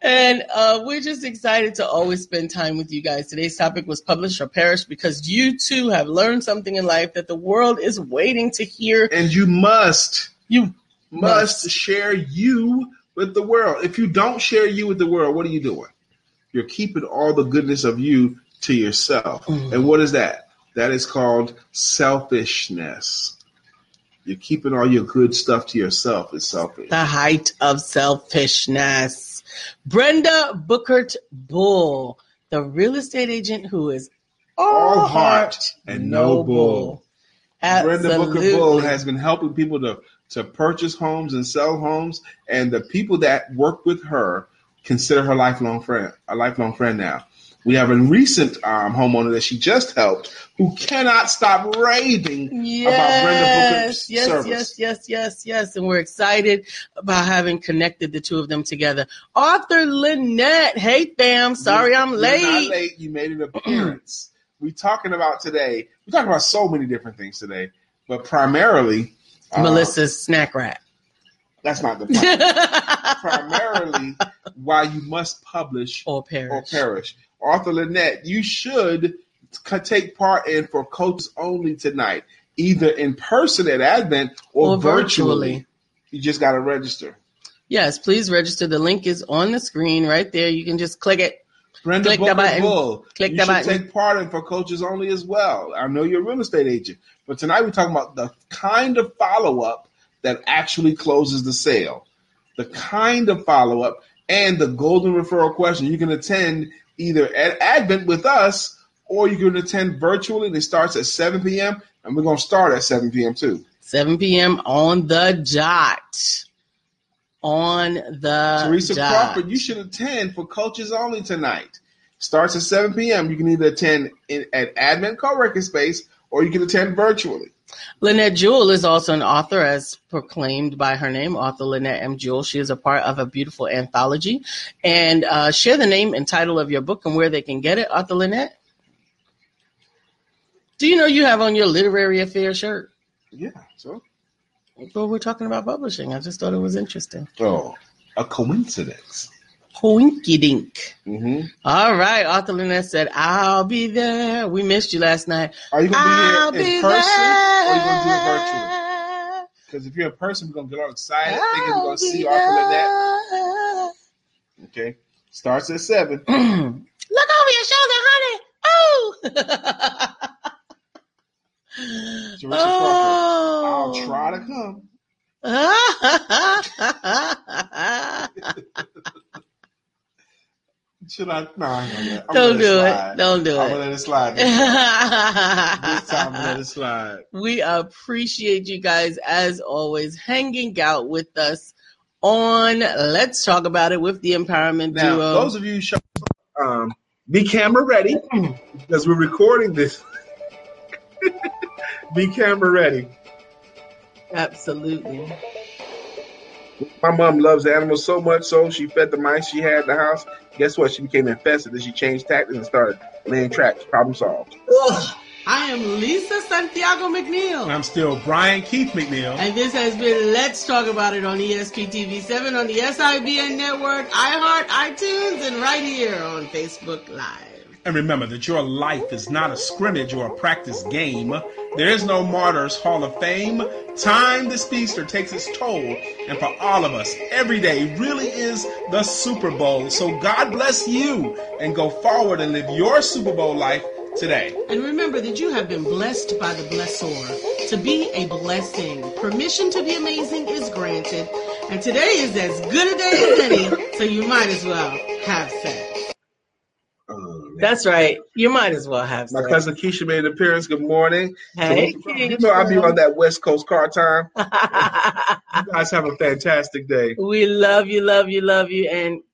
And uh, we're just excited to always spend time with you guys. Today's topic was publish or perish because you too have learned something in life that the world is waiting to hear. And you must. You must, must share you with the world. If you don't share you with the world, what are you doing? You're keeping all the goodness of you to yourself. Mm. And what is that? That is called selfishness. You're keeping all your good stuff to yourself is selfish. The height of selfishness. Brenda Booker Bull, the real estate agent who is all, All heart heart and no bull. Brenda Booker Bull has been helping people to, to purchase homes and sell homes, and the people that work with her consider her lifelong friend, a lifelong friend now. We have a recent um, homeowner that she just helped who cannot stop raving about Brenda Booker's yes, service. yes, yes, yes, yes. And we're excited about having connected the two of them together. Arthur Lynette. Hey, fam. Sorry You're- I'm late. not late. You made an appearance. we're talking about today. We're talking about so many different things today, but primarily uh, Melissa's snack rack. That's not the point. primarily why you must publish or perish. or perish. Author Lynette, you should take part in for coaches only tonight, either in person at Advent or, Or virtually. virtually. You just got to register. Yes, please register. The link is on the screen right there. You can just click it. Brenda Click the Booker button. Bull. Click you the should button. take part in for coaches only as well. I know you're a real estate agent, but tonight we're talking about the kind of follow up that actually closes the sale. The kind of follow up and the golden referral question. You can attend either at Advent with us or you can attend virtually. It starts at 7 p.m. and we're going to start at 7 p.m. too. 7 p.m. on the dot. On the Teresa dot. Crawford, you should attend for coaches only tonight. Starts at 7 p.m. You can either attend in, at Advent Co-working Space or you can attend virtually. Lynette Jewell is also an author, as proclaimed by her name, author Lynette M. Jewell. She is a part of a beautiful anthology. And uh, share the name and title of your book and where they can get it, author Lynette. Do you know you have on your literary affair shirt? Yeah. So, Well, we're talking about publishing. I just thought it was interesting. oh, a coincidence. Hoinky dink. hmm All right, author Lynette said, I'll be there. We missed you last night. Are you going I'll to be here be in person there. or are you going to do it virtually? Because if you're in person, we're going to get all excited thinking we're going to be see author Lynette. Okay. Starts at 7. Look over your shoulder, honey. Oh. Crawford, I'll try to come. Should I? No, I ain't gonna I'm gonna Don't do it. Don't do I'm going to let it slide. This time I'm let we it slide. We appreciate you guys, as always, hanging out with us on Let's Talk About It with the Empowerment Now, Duo. those of you show, um, be camera ready because we're recording this. be camera ready. Absolutely. My mom loves animals so much so she fed the mice she had in the house. Guess what? She became infested. Then she changed tactics and started laying traps. Problem solved. Ugh. I am Lisa Santiago McNeil. I'm still Brian Keith McNeil. And this has been Let's Talk About It on E ESPTV 7 on the SIBN network, iHeart, iTunes, and right here on Facebook Live. And remember that your life is not a scrimmage or a practice game. There is no Martyrs Hall of Fame. Time this speedster takes its toll, and for all of us, every day really is the Super Bowl. So God bless you, and go forward and live your Super Bowl life today. And remember that you have been blessed by the blessor. To be a blessing, permission to be amazing is granted. And today is as good a day as any, so you might as well have sex. Um, That's right. You might as well have my cousin Keisha made an appearance. Good morning. Hey, you know I'll be on that West Coast car time. You guys have a fantastic day. we love you, love you, love you. And